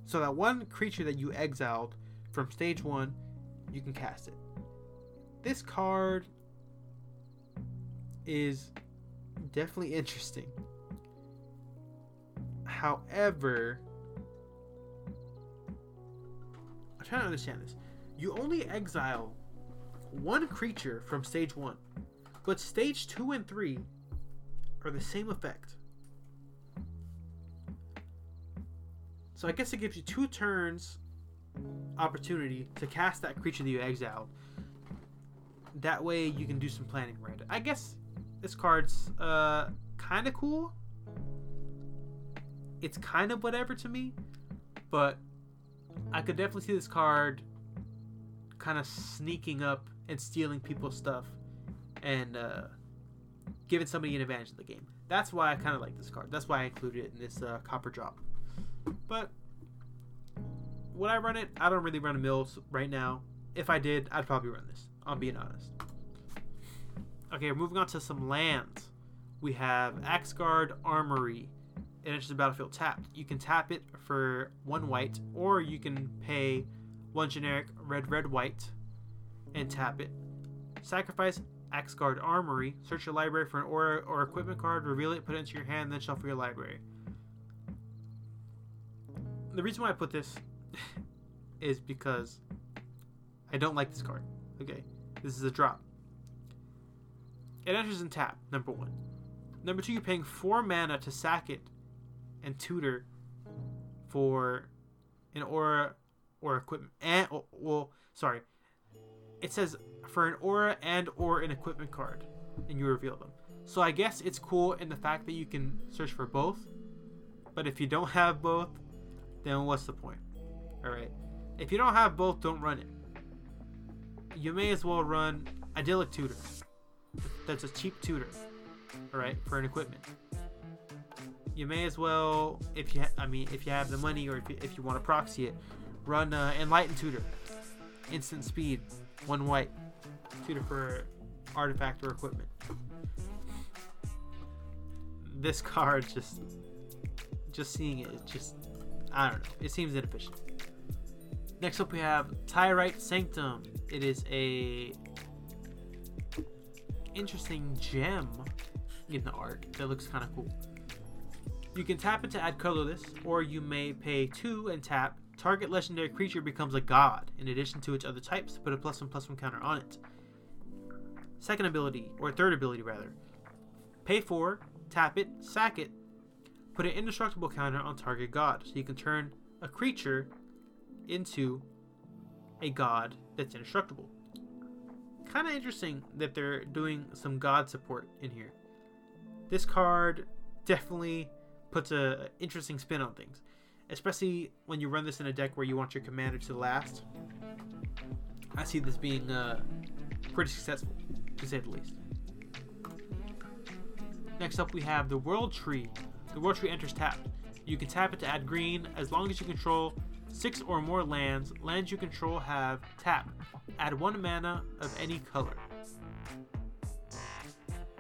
So that one creature that you exiled from stage one, you can cast it. This card is definitely interesting. However, I'm trying to understand this. You only exile one creature from stage one, but stage two and three are the same effect. So I guess it gives you two turns opportunity to cast that creature that you exiled. That way you can do some planning around it. I guess this card's uh, kind of cool it's kind of whatever to me, but I could definitely see this card kind of sneaking up and stealing people's stuff and uh, giving somebody an advantage in the game. That's why I kind of like this card. That's why I included it in this uh, copper drop. But would I run it? I don't really run a mills right now. If I did, I'd probably run this. I'm being honest. Okay, moving on to some lands. We have Axgard Armory. It enters the battlefield tapped. You can tap it for one white, or you can pay one generic red, red, white and tap it. Sacrifice Axgard Armory. Search your library for an aura or equipment card, reveal it, put it into your hand, then shuffle your library. The reason why I put this is because I don't like this card. Okay, this is a drop. It enters in tap, number one. Number two, you're paying four mana to sack it and tutor for an aura or equipment. And well, sorry, it says for an aura and or an equipment card, and you reveal them. So I guess it's cool in the fact that you can search for both. But if you don't have both, then what's the point? All right. If you don't have both, don't run it. You may as well run Idyllic Tutor. That's a cheap tutor, all right, for an equipment. You may as well, if you, ha- I mean, if you have the money or if you, if you want to proxy it, run uh, Enlightened Tutor. Instant speed, one white. Tutor for artifact or equipment. This (laughs) card just, just seeing it, it just, I don't know. It seems inefficient. Next up, we have Tyrite Sanctum. It is a interesting gem in the art that looks kind of cool. You can tap it to add colorless, or you may pay two and tap. Target legendary creature becomes a god in addition to its other types. Put a plus one plus one counter on it. Second ability, or third ability rather. Pay four, tap it, sack it, put an indestructible counter on target god. So you can turn a creature into a god that's indestructible. Kind of interesting that they're doing some god support in here. This card definitely puts a interesting spin on things, especially when you run this in a deck where you want your commander to last. I see this being uh, pretty successful, to say the least. Next up, we have the World Tree. The World Tree enters tapped. You can tap it to add green as long as you control six or more lands. Lands you control have tap. Add one mana of any color.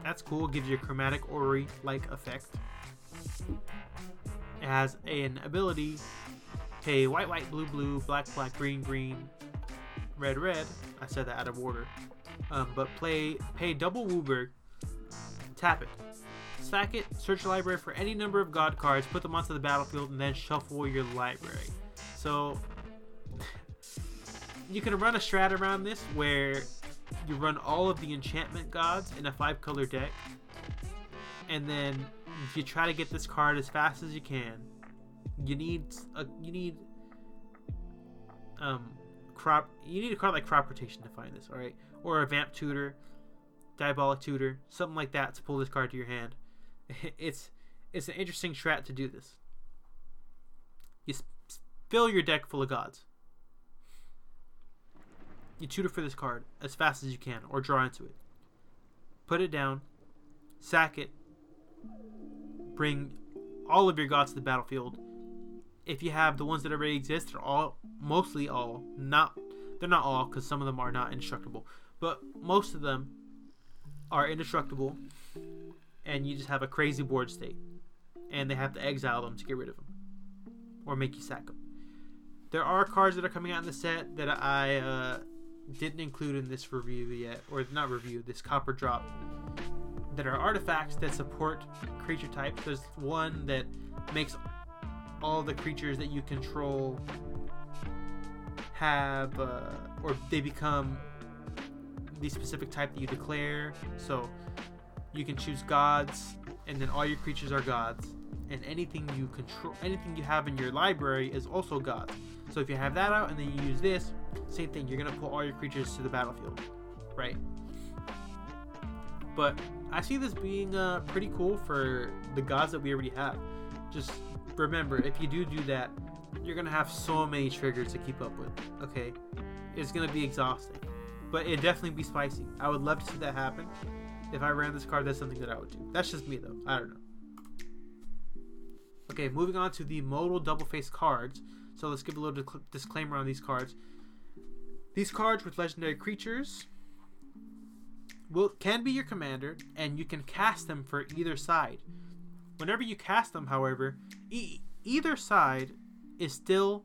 That's cool. Gives you a Chromatic Orrery like effect. It has an ability pay white, white, blue, blue, black, black, green, green, red, red. I said that out of order. Um, but play pay double WUBRG, tap it. Sack it, search the library for any number of god cards, put them onto the battlefield, and then shuffle your library. So you can run a strat around this where you run all of the enchantment gods in a five color deck, and then you try to get this card as fast as you can, you need a you need um crop you need a card like crop rotation to find this, all right, or a vamp tutor, diabolic tutor, something like that to pull this card to your hand. (laughs) It's it's an interesting strat to do this. You fill your deck full of gods. You tutor for this card as fast as you can, or draw into it. Put it down, sack it, bring all of your gods to the battlefield. If you have the ones that already exist, they're all mostly all not they're not all because some of them are not indestructible, but most of them are indestructible, and you just have a crazy board state, and they have to exile them to get rid of them, or make you sack them. There are cards that are coming out in the set that I uh, didn't include in this review yet, or not review, this copper drop, that are artifacts that support creature types. There's one that makes all the creatures that you control have, uh, or they become the specific type that you declare. So you can choose gods, and then all your creatures are gods. And anything you control, anything you have in your library is also gods. So if you have that out and then you use this, same thing. You're gonna pull all your creatures to the battlefield, right? But I see this being uh, pretty cool for the gods that we already have. Just remember, if you do do that, you're gonna have so many triggers to keep up with. Okay, it's gonna be exhausting, but it definitely be spicy. I would love to see that happen. If I ran this card, that's something that I would do. That's just me though. I don't know. Okay, moving on to the modal double face cards. So let's give a little disclaimer on these cards. These cards with legendary creatures will can be your commander, and you can cast them for either side. Whenever you cast them, however, e- either side is still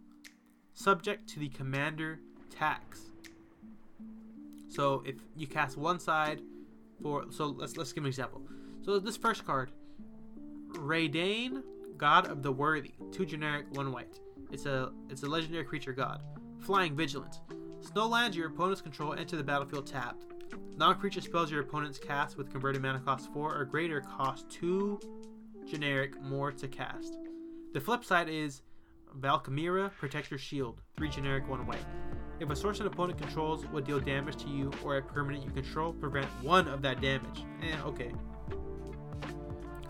subject to the commander tax. So if you cast one side for so let's let's give an example. So this first card, Reidane, God of the Worthy, two generic, one white. It's a it's a legendary creature god. Flying Vigilance. Snow lands your opponent's control enter the battlefield tapped. Non-creature spells your opponent's cast with converted mana cost 4 or greater cost 2 generic more to cast. The flip side is Valkmira, Protector Shield, 3 generic, 1 white. If a source an opponent controls would deal damage to you or a permanent you control, prevent 1 of that damage. Eh, okay.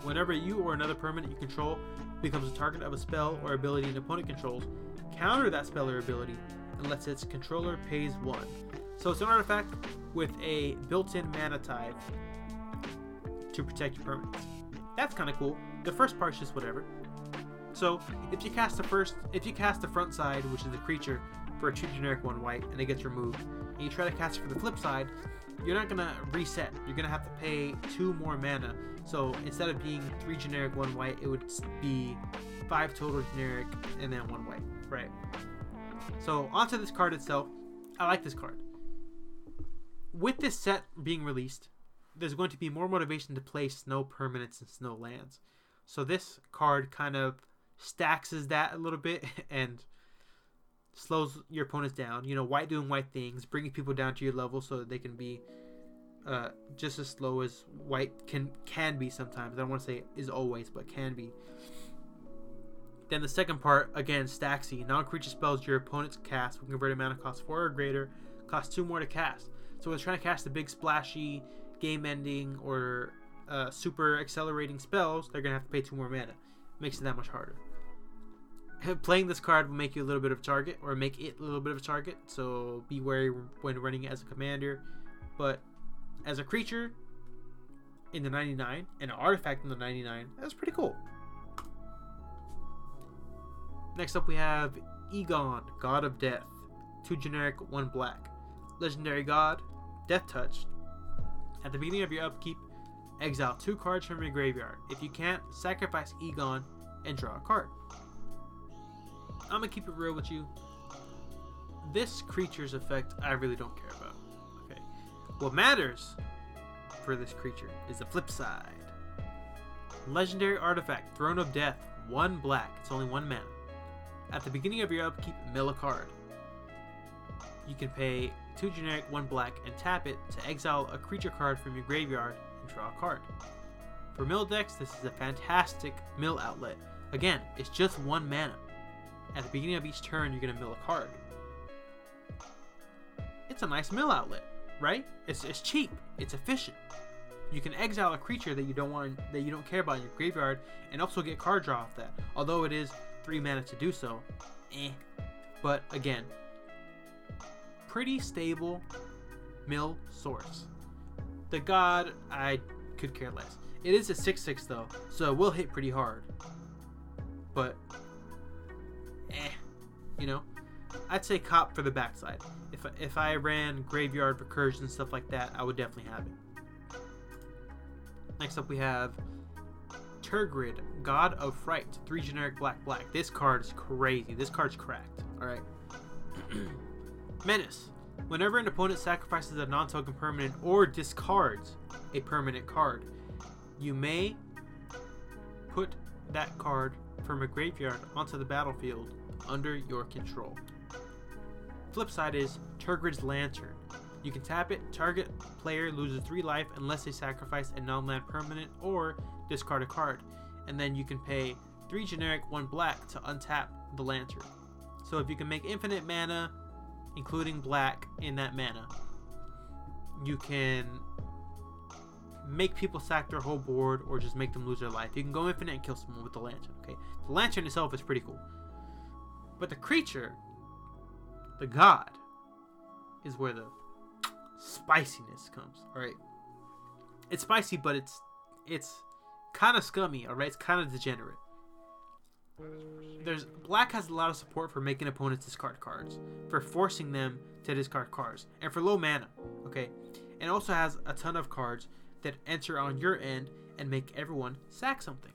Whenever you or another permanent you control becomes a target of a spell or ability an opponent controls, counter that spell or ability unless its controller pays 1. So it's an artifact with a built-in mana tithe to protect your permanents. That's kind of cool. The first part's just whatever. So if you cast the first, if you cast the front side, which is the creature, for a two generic one white, and it gets removed, and you try to cast it for the flip side, you're not gonna reset. You're gonna have to pay two more mana. So instead of being three generic one white, it would be five total generic and then one white, right? So onto this card itself. I like this card. With this set being released, there's going to be more motivation to play snow permanents and snow lands. So this card kind of stacks that a little bit (laughs) and slows your opponents down. You know, white doing white things, bringing people down to your level so that they can be uh, just as slow as white can can be sometimes. I don't want to say is always, but can be. Then the second part, again, Staxy. Non-creature spells your opponent's cast will convert converted mana cost 4 or greater, cost 2 more to cast. So when it's trying to cast the big splashy, game-ending, or uh, super accelerating spells, they're to have to pay 2 more mana. Makes it that much harder. (laughs) Playing this card will make you a little bit of a target, or make it a little bit of a target, so be wary when running as a commander. But as a creature in the 99, and an artifact in the 99, that's pretty cool. Next up, we have Egon, God of Death. Two generic, one black. Legendary God, Death Touch. At the beginning of your upkeep, exile two cards from your graveyard. If you can't, sacrifice Egon and draw a card. I'm gonna keep it real with you. This creature's effect, I really don't care about. Okay. What matters for this creature is the flip side. Legendary artifact, Throne of Death, one black. It's only one mana. At the beginning of your upkeep, mill a card. You can pay 2 generic, 1 black, and tap it to exile a creature card from your graveyard and draw a card. For mill decks, this is a fantastic mill outlet. Again, it's just 1 mana. At the beginning of each turn, you're going to mill a card. It's a nice mill outlet, right? It's, it's cheap, it's efficient. You can exile a creature that you don't want that you don't care about in your graveyard and also get card draw off that. Although it is three mana to do so. Eh. But again, pretty stable mill source. The god, I could care less. It is a 6 6 though, so it will hit pretty hard. But, eh. You know? I'd say cop for the backside. If, if I ran graveyard recursion stuff like that, I would definitely have it. Next up, we have Tergrid, God of Fright. Three generic black black. This card is crazy. This card's cracked. Alright. (clears throat) Menace. Whenever an opponent sacrifices a non token permanent or discards a permanent card, you may put that card from a graveyard onto the battlefield under your control. Flip side is Tergrid's Lantern. You can tap it, target player loses 3 life unless they sacrifice a non land permanent or discard a card, and then you can pay 3 generic, 1 black to untap the lantern. So if you can make infinite mana, including black, in that mana, you can make people sack their whole board or just make them lose their life. You can go infinite and kill someone with the lantern, okay? The lantern itself is pretty cool. But the creature, the god, is where the spiciness comes, alright? it's spicy, but it's it's kind of scummy. All right, it's kind of degenerate. There's black has a lot of support for making opponents discard cards, for forcing them to discard cards, and for low mana. Okay, and also has a ton of cards that enter on your end and make everyone sack something.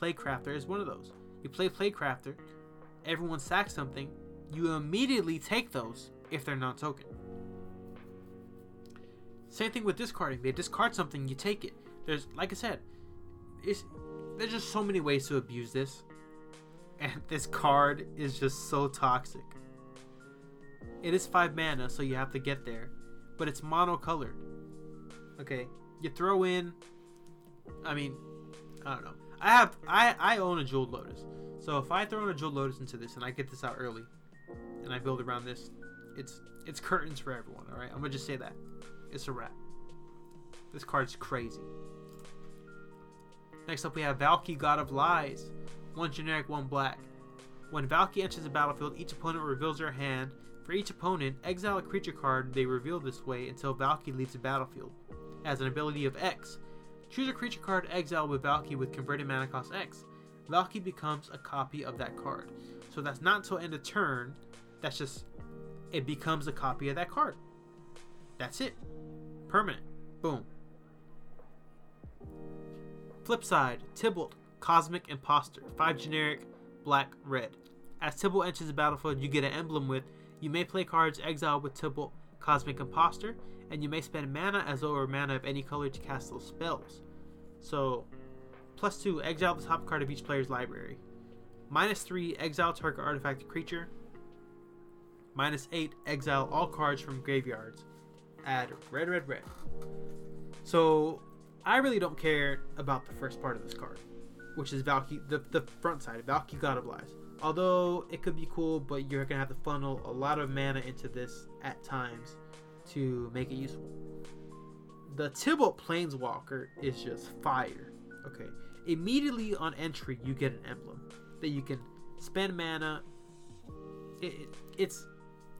Plaguecrafter is one of those. You play Plaguecrafter, everyone sacks something, you immediately take those if they're non token. Same thing with discarding. They discard something, you take it. There's, like I said, it's, there's just so many ways to abuse this. And (laughs) this card is just so toxic. It is 5 mana, so you have to get there. But it's monocolored. Okay? You throw in. I mean, I don't know. I have. I, I own a Jeweled Lotus. So if I throw in a Jeweled Lotus into this and I get this out early, and I build around this, it's it's curtains for everyone. All right, I'm gonna just say that it's a wrap. This card's crazy. Next up, we have Valki, God of Lies. One generic, one black. When Valki enters the battlefield, each opponent reveals their hand. For each opponent, exile a creature card they reveal this way until Valki leaves the battlefield. As an ability of X, choose a creature card exile with Valki with converted mana cost X. Valki becomes a copy of that card. So that's not until end of turn. That's just it becomes a copy of that card. That's it. Permanent. Boom. Flip side, Tibalt, Cosmic Imposter. 5 generic, black, red. As Tibalt enters the battlefield, you get an emblem with you may play cards exiled with Tibalt, Cosmic Imposter, and you may spend mana as though it were mana of any color to cast those spells. So, plus 2, exile the top card of each player's library. Minus 3, exile target artifact creature. Minus 8, exile all cards from graveyards. Add red, red, red. So, I really don't care about the first part of this card, which is Valki, the, the front side, Valki God of Lies. Although it could be cool, but you're gonna have to funnel a lot of mana into this at times to make it useful. The Tibalt Planeswalker is just fire. Okay, immediately on entry, you get an emblem that you can spend mana. It, it, it's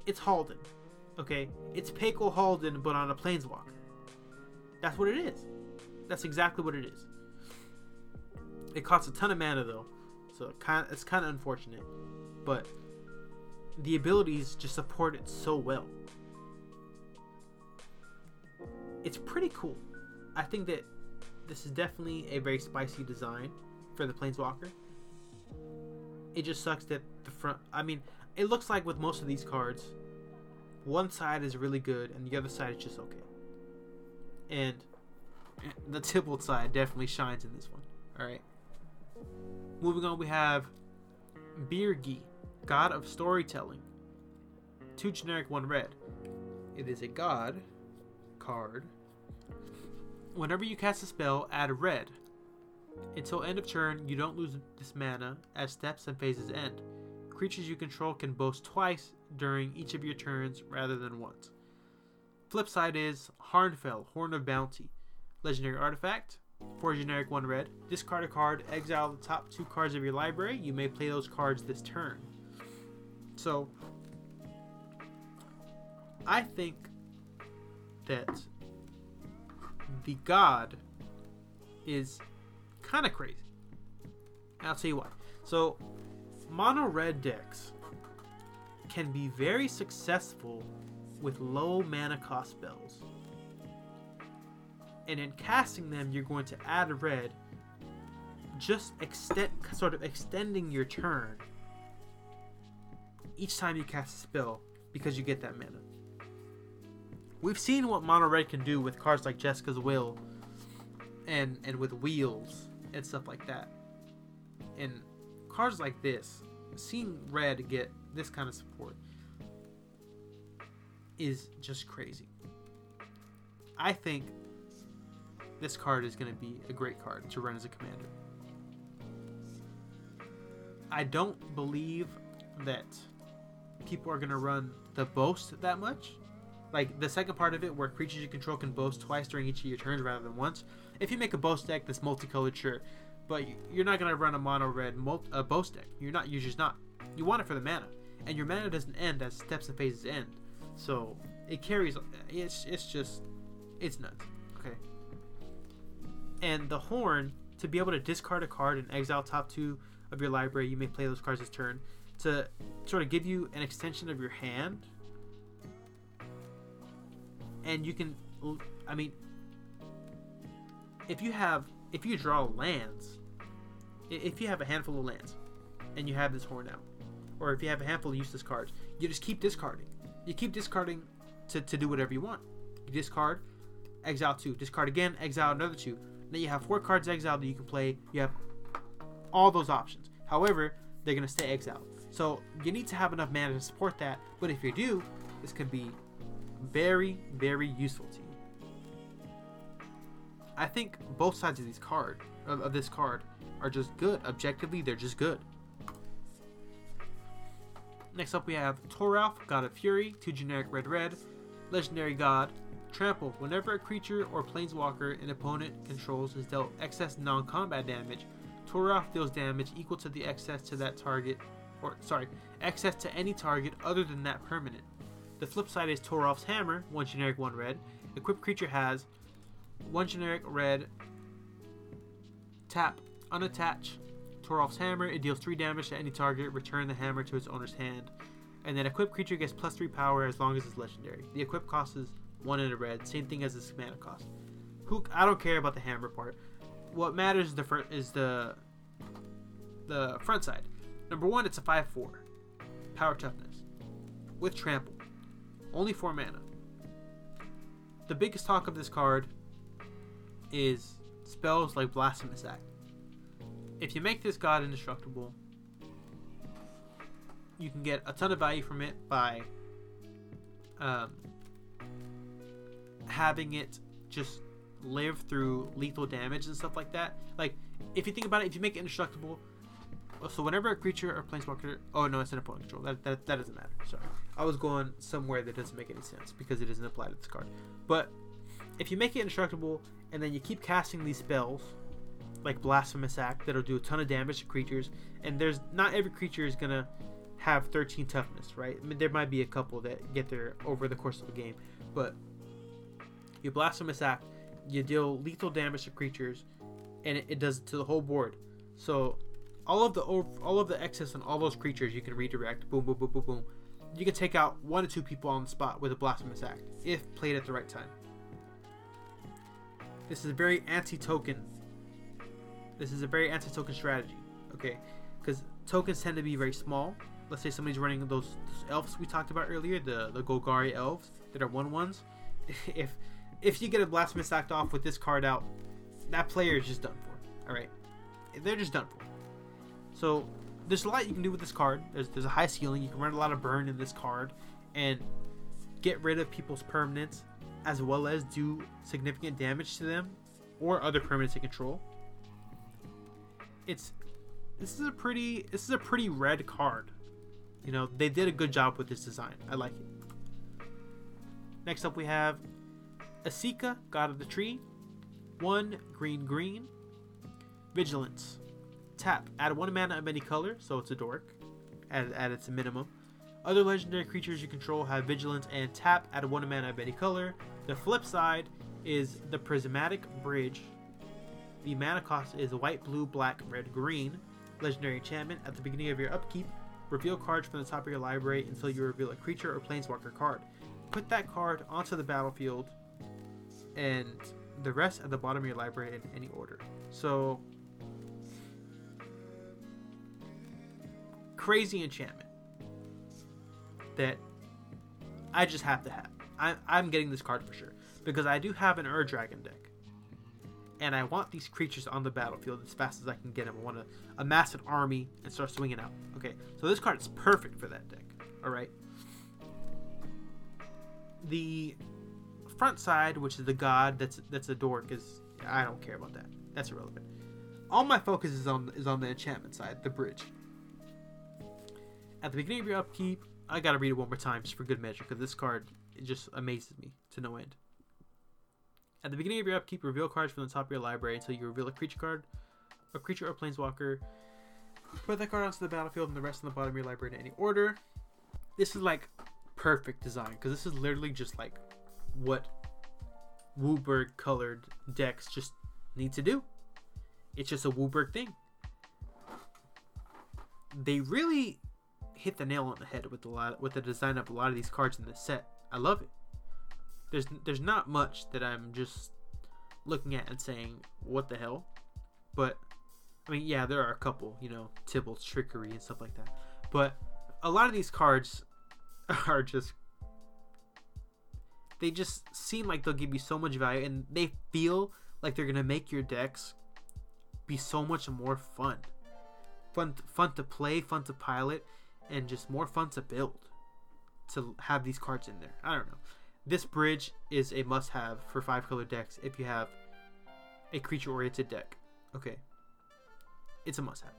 it's Haldan. Okay, it's Pako Haldan, but on a Planeswalker. That's what it is. That's exactly what it is. It costs a ton of mana though, so it's kind of unfortunate, but the abilities just support it so well. It's pretty cool. I think that this is definitely a very spicy design for the Planeswalker. It just sucks that the front. I mean, it looks like with most of these cards, one side is really good and the other side is just okay. And the Tibalt side definitely shines in this one. All right. Moving on, we have Birgi, God of Storytelling. Two generic, one red. It is a god card. Whenever you cast a spell, add a red. Until end of turn, you don't lose this mana as steps and phases end. Creatures you control can boast twice during each of your turns rather than once. Flip side is Harnfell, Horn of Bounty. Legendary artifact. 4 generic, 1 red. Discard a card, exile the top two cards of your library. You may play those cards this turn. So, I think that the god is kind of crazy. And I'll tell you why. So, mono red decks can be very successful with low mana cost spells. And in casting them, you're going to add a red, just extend, sort of extending your turn each time you cast a spell because you get that mana. We've seen what mono red can do with cards like Jeska's Will and and with wheels and stuff like that. And cards like this, seeing red get this kind of support is just crazy. I think this card is going to be a great card to run as a commander. I don't believe that people are going to run the boast that much. Like the second part of it, where creatures you control can boast twice during each of your turns rather than once. If you make a boast deck that's multicolored, sure, but you're not gonna run a mono red a boast deck. You're not. You're just not. You want it for the mana, and your mana doesn't end as steps and phases end. So it carries. It's it's just it's nuts. Okay. And the horn, to be able to discard a card and exile top two of your library, you may play those cards this turn to sort of give you an extension of your hand. And you can, I mean, if you have, if you draw lands, if you have a handful of lands and you have this horn out, or if you have a handful of useless cards, you just keep discarding. You keep discarding to, to do whatever you want. You discard, exile two, discard again, exile another two. Then you have four cards exiled that you can play. You have all those options. However, they're gonna stay exiled. So you need to have enough mana to support that. But if you do, this can be very, very useful to you. I think both sides of these card of, of this card are just good. Objectively, they're just good. Next up, we have Toralf, God of Fury, two generic red red, legendary god. Trample. Whenever a creature or planeswalker an opponent controls is dealt excess non-combat damage, Toralf deals damage equal to the excess to that target, or sorry, excess to any target other than that permanent. The flip side is Toralf's Hammer, one generic, one red. Equipped creature has one generic red. Tap, unattach. Toralf's Hammer. It deals three damage to any target. Return the hammer to its owner's hand. And then equipped creature gets plus three power as long as it's legendary. The equip cost is one in a red, same thing as the mana cost. Who I don't care about the hammer part. What matters is the front is the the front side. Number one, it's a five four, power toughness, with trample, only four mana. The biggest talk of this card is spells like Blasphemous Act. If you make this god indestructible, you can get a ton of value from it by um, having it just live through lethal damage and stuff like that. Like, if you think about it, if you make it indestructible, so whenever a creature or planeswalker, oh no, it's an opponent control. That, that that doesn't matter. Sorry, I was going somewhere that doesn't make any sense because it doesn't apply to this card. But if you make it indestructible and then you keep casting these spells, like Blasphemous Act, that'll do a ton of damage to creatures, and there's not every creature is gonna have 13 toughness, right? I mean, there might be a couple that get there over the course of a game, but you Blasphemous Act, you deal lethal damage to creatures, and it, it does it to the whole board. So all of the all of the excess on all those creatures you can redirect. Boom, boom, boom, boom, boom. You can take out one or two people on the spot with a Blasphemous Act if played at the right time. This is a very anti-token. This is a very anti-token strategy. Okay, because tokens tend to be very small. Let's say somebody's running those, those elves we talked about earlier, the the Golgari elves that are one ones. (laughs) if if you get a Blasphemous Act off with this card out, that player is just done for. All right, they're just done for. So there's a lot you can do with this card. There's there's a high ceiling. You can run a lot of burn in this card, and get rid of people's permanents, as well as do significant damage to them or other permanents they control. It's this is a pretty this is a pretty red card. You know they did a good job with this design. I like it. Next up we have Esika, God of the Tree. One green green. Vigilance. Tap. Add one mana of any color, so it's a dork. At, at its minimum. Other legendary creatures you control have vigilance and tap. Add one mana of any color. The flip side is the Prismatic Bridge. The mana cost is white, blue, black, red, green. Legendary enchantment. At the beginning of your upkeep, reveal cards from the top of your library until you reveal a creature or planeswalker card. Put that card onto the battlefield and the rest at the bottom of your library in any order. So, crazy enchantment that I just have to have. I, I'm getting this card for sure because I do have an Ur Dragon deck, and I want these creatures on the battlefield as fast as I can get them. I want to amass an army and start swinging out. Okay, so this card is perfect for that deck. All right. The front side, which is the god that's that's a dork, is I don't care about that. That's irrelevant. All my focus is on is on the enchantment side, the bridge. At the beginning of your upkeep, I gotta read it one more time just for good measure, because this card it just amazes me to no end. At the beginning of your upkeep, reveal cards from the top of your library until you reveal a creature card, a creature or planeswalker. Put that card onto the battlefield and the rest on the bottom of your library in any order. This is like perfect design because this is literally just like what WUBRG colored decks just need to do. It's just a WUBRG thing. They really hit the nail on the head with a lot with the design of a lot of these cards in this set. I love it. There's there's not much that I'm just looking at and saying what the hell, but I mean yeah, there are a couple, you know, Tibalt's trickery and stuff like that, but a lot of these cards (laughs) are just they just seem like they'll give you so much value and they feel like they're gonna make your decks be so much more fun fun fun to play fun to pilot and just more fun to build to have these cards in there i don't know this bridge is a must have for five color decks if you have a creature oriented deck okay it's a must have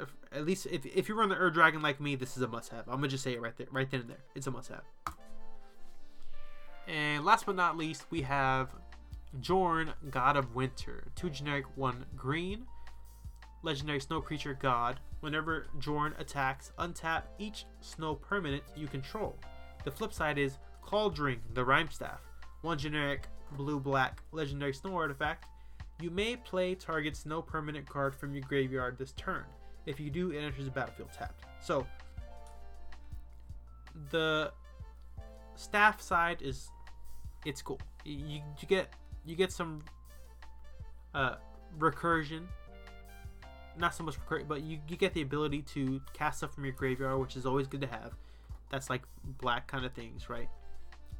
if, at least if, if you run the Ur Dragon like me, this is a must have. I'm gonna just say it right there, right then and there. It's a must have. And last but not least, we have Jorn, God of Winter. Two generic, one green. Legendary snow creature god. Whenever Jorn attacks, untap each snow permanent you control. The flip side is Kaldring, the Rime Staff. One generic, blue black, legendary snow artifact. You may play target snow permanent card from your graveyard this turn. If you do, it enters the battlefield tapped. So the staff side is it's cool. You, you get you get some uh, recursion. Not so much recursion, but you, you get the ability to cast stuff from your graveyard, which is always good to have. That's like black kind of things, right?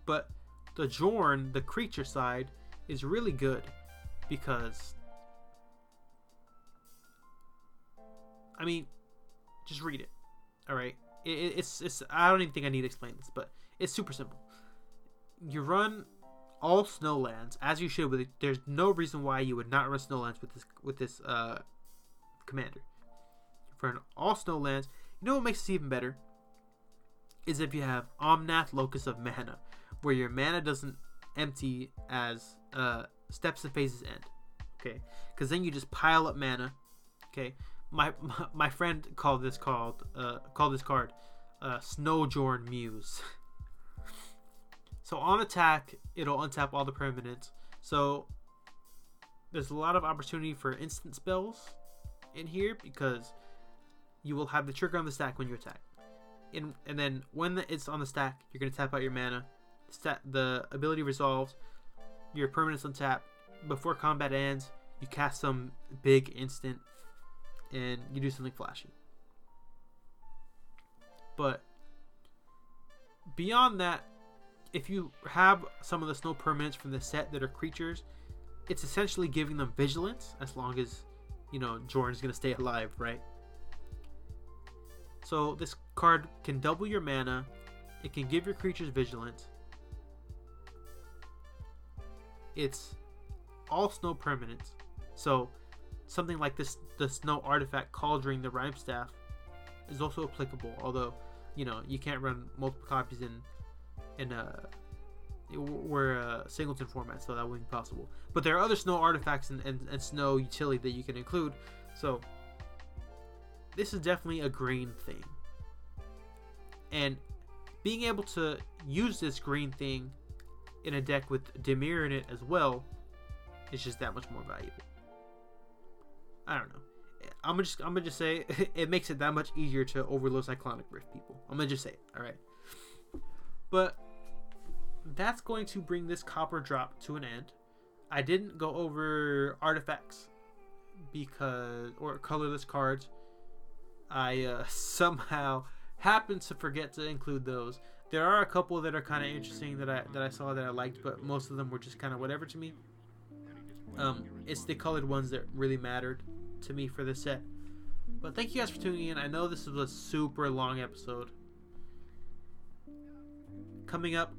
But the Jorn, the creature side, is really good because I mean, just read it. All right, it, it's it's. I don't even think I need to explain this, but it's super simple. You run all snowlands as you should. With it. there's no reason why you would not run snowlands with this with this uh, commander. You run all snowlands. You know what makes this even better? Is if you have Omnath Locus of Mana, where your mana doesn't empty as uh, steps and phases end. Okay, because then you just pile up mana. Okay, my (laughs) my, friend called this called uh, called this card uh, Snowjorn Muse. (laughs) so on attack, it'll untap all the permanents. So there's a lot of opportunity for instant spells in here because you will have the trigger on the stack when you attack. In, and then when it's on the stack, you're gonna tap out your mana. Stat, the ability resolves. Your permanents untap. Before combat ends, you cast some big instant and you do something flashy. But beyond that, if you have some of the snow permanents from the set that are creatures, it's essentially giving them vigilance as long as, you know, Jorn's gonna stay alive, right? So this card can double your mana, it can give your creatures vigilance. It's all snow permanents. So something like this the snow artifact Kaldring the rime staff is also applicable although you know you can't run multiple copies in in a we're a singleton format so that wouldn't be possible but there are other snow artifacts and, and, and snow utility that you can include so this is definitely a green thing and being able to use this green thing in a deck with Dimir in it as well is just that much more valuable I don't know. I'm just I'm gonna just say (laughs) it makes it that much easier to overload cyclonic rift people. I'm gonna just say it. All right. But that's going to bring this copper drop to an end. I didn't go over artifacts because or colorless cards. I uh, (laughs) somehow happened to forget to include those. There are a couple that are kind of interesting that I that I saw that I liked, but most of them were just kind of whatever to me. Um, it's the colored ones that really mattered to me for this set. But thank you guys for tuning in. I know this was a super long episode. Coming up,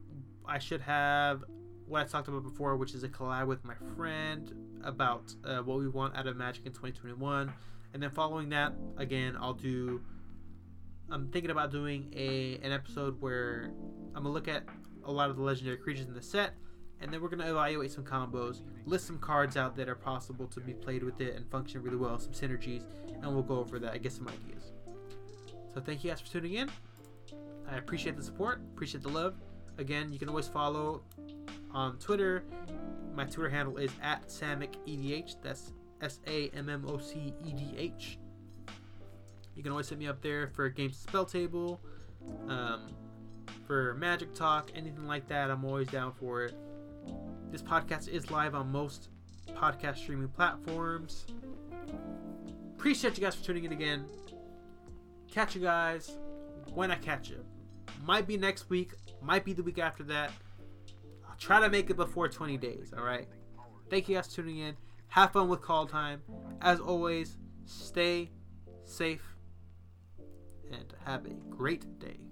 I should have what I talked about before, which is a collab with my friend about uh, what we want out of Magic in 2021. And then following that, again, I'll do. I'm thinking about doing a an episode where I'm gonna look at a lot of the legendary creatures in the set and then we're to evaluate some combos, list some cards out that are possible to be played with it and function really well, some synergies, and we'll go over that, I get some ideas. So thank you guys for tuning in. I appreciate the support, appreciate the love. Again, you can always follow on Twitter My Twitter handle is at SammoCEDH. That's S A M M O C E D H. You can always hit me up there for games spell table, um, for magic talk, anything like that. I'm always down for it. This podcast is live on most podcast streaming platforms. Appreciate you guys for tuning in again. Catch you guys when I catch you. Might be next week, might be the week after that. I'll try to make it before 20 days, alright? Thank you guys for tuning in. Have fun with Kaldheim. As always, stay safe and have a great day.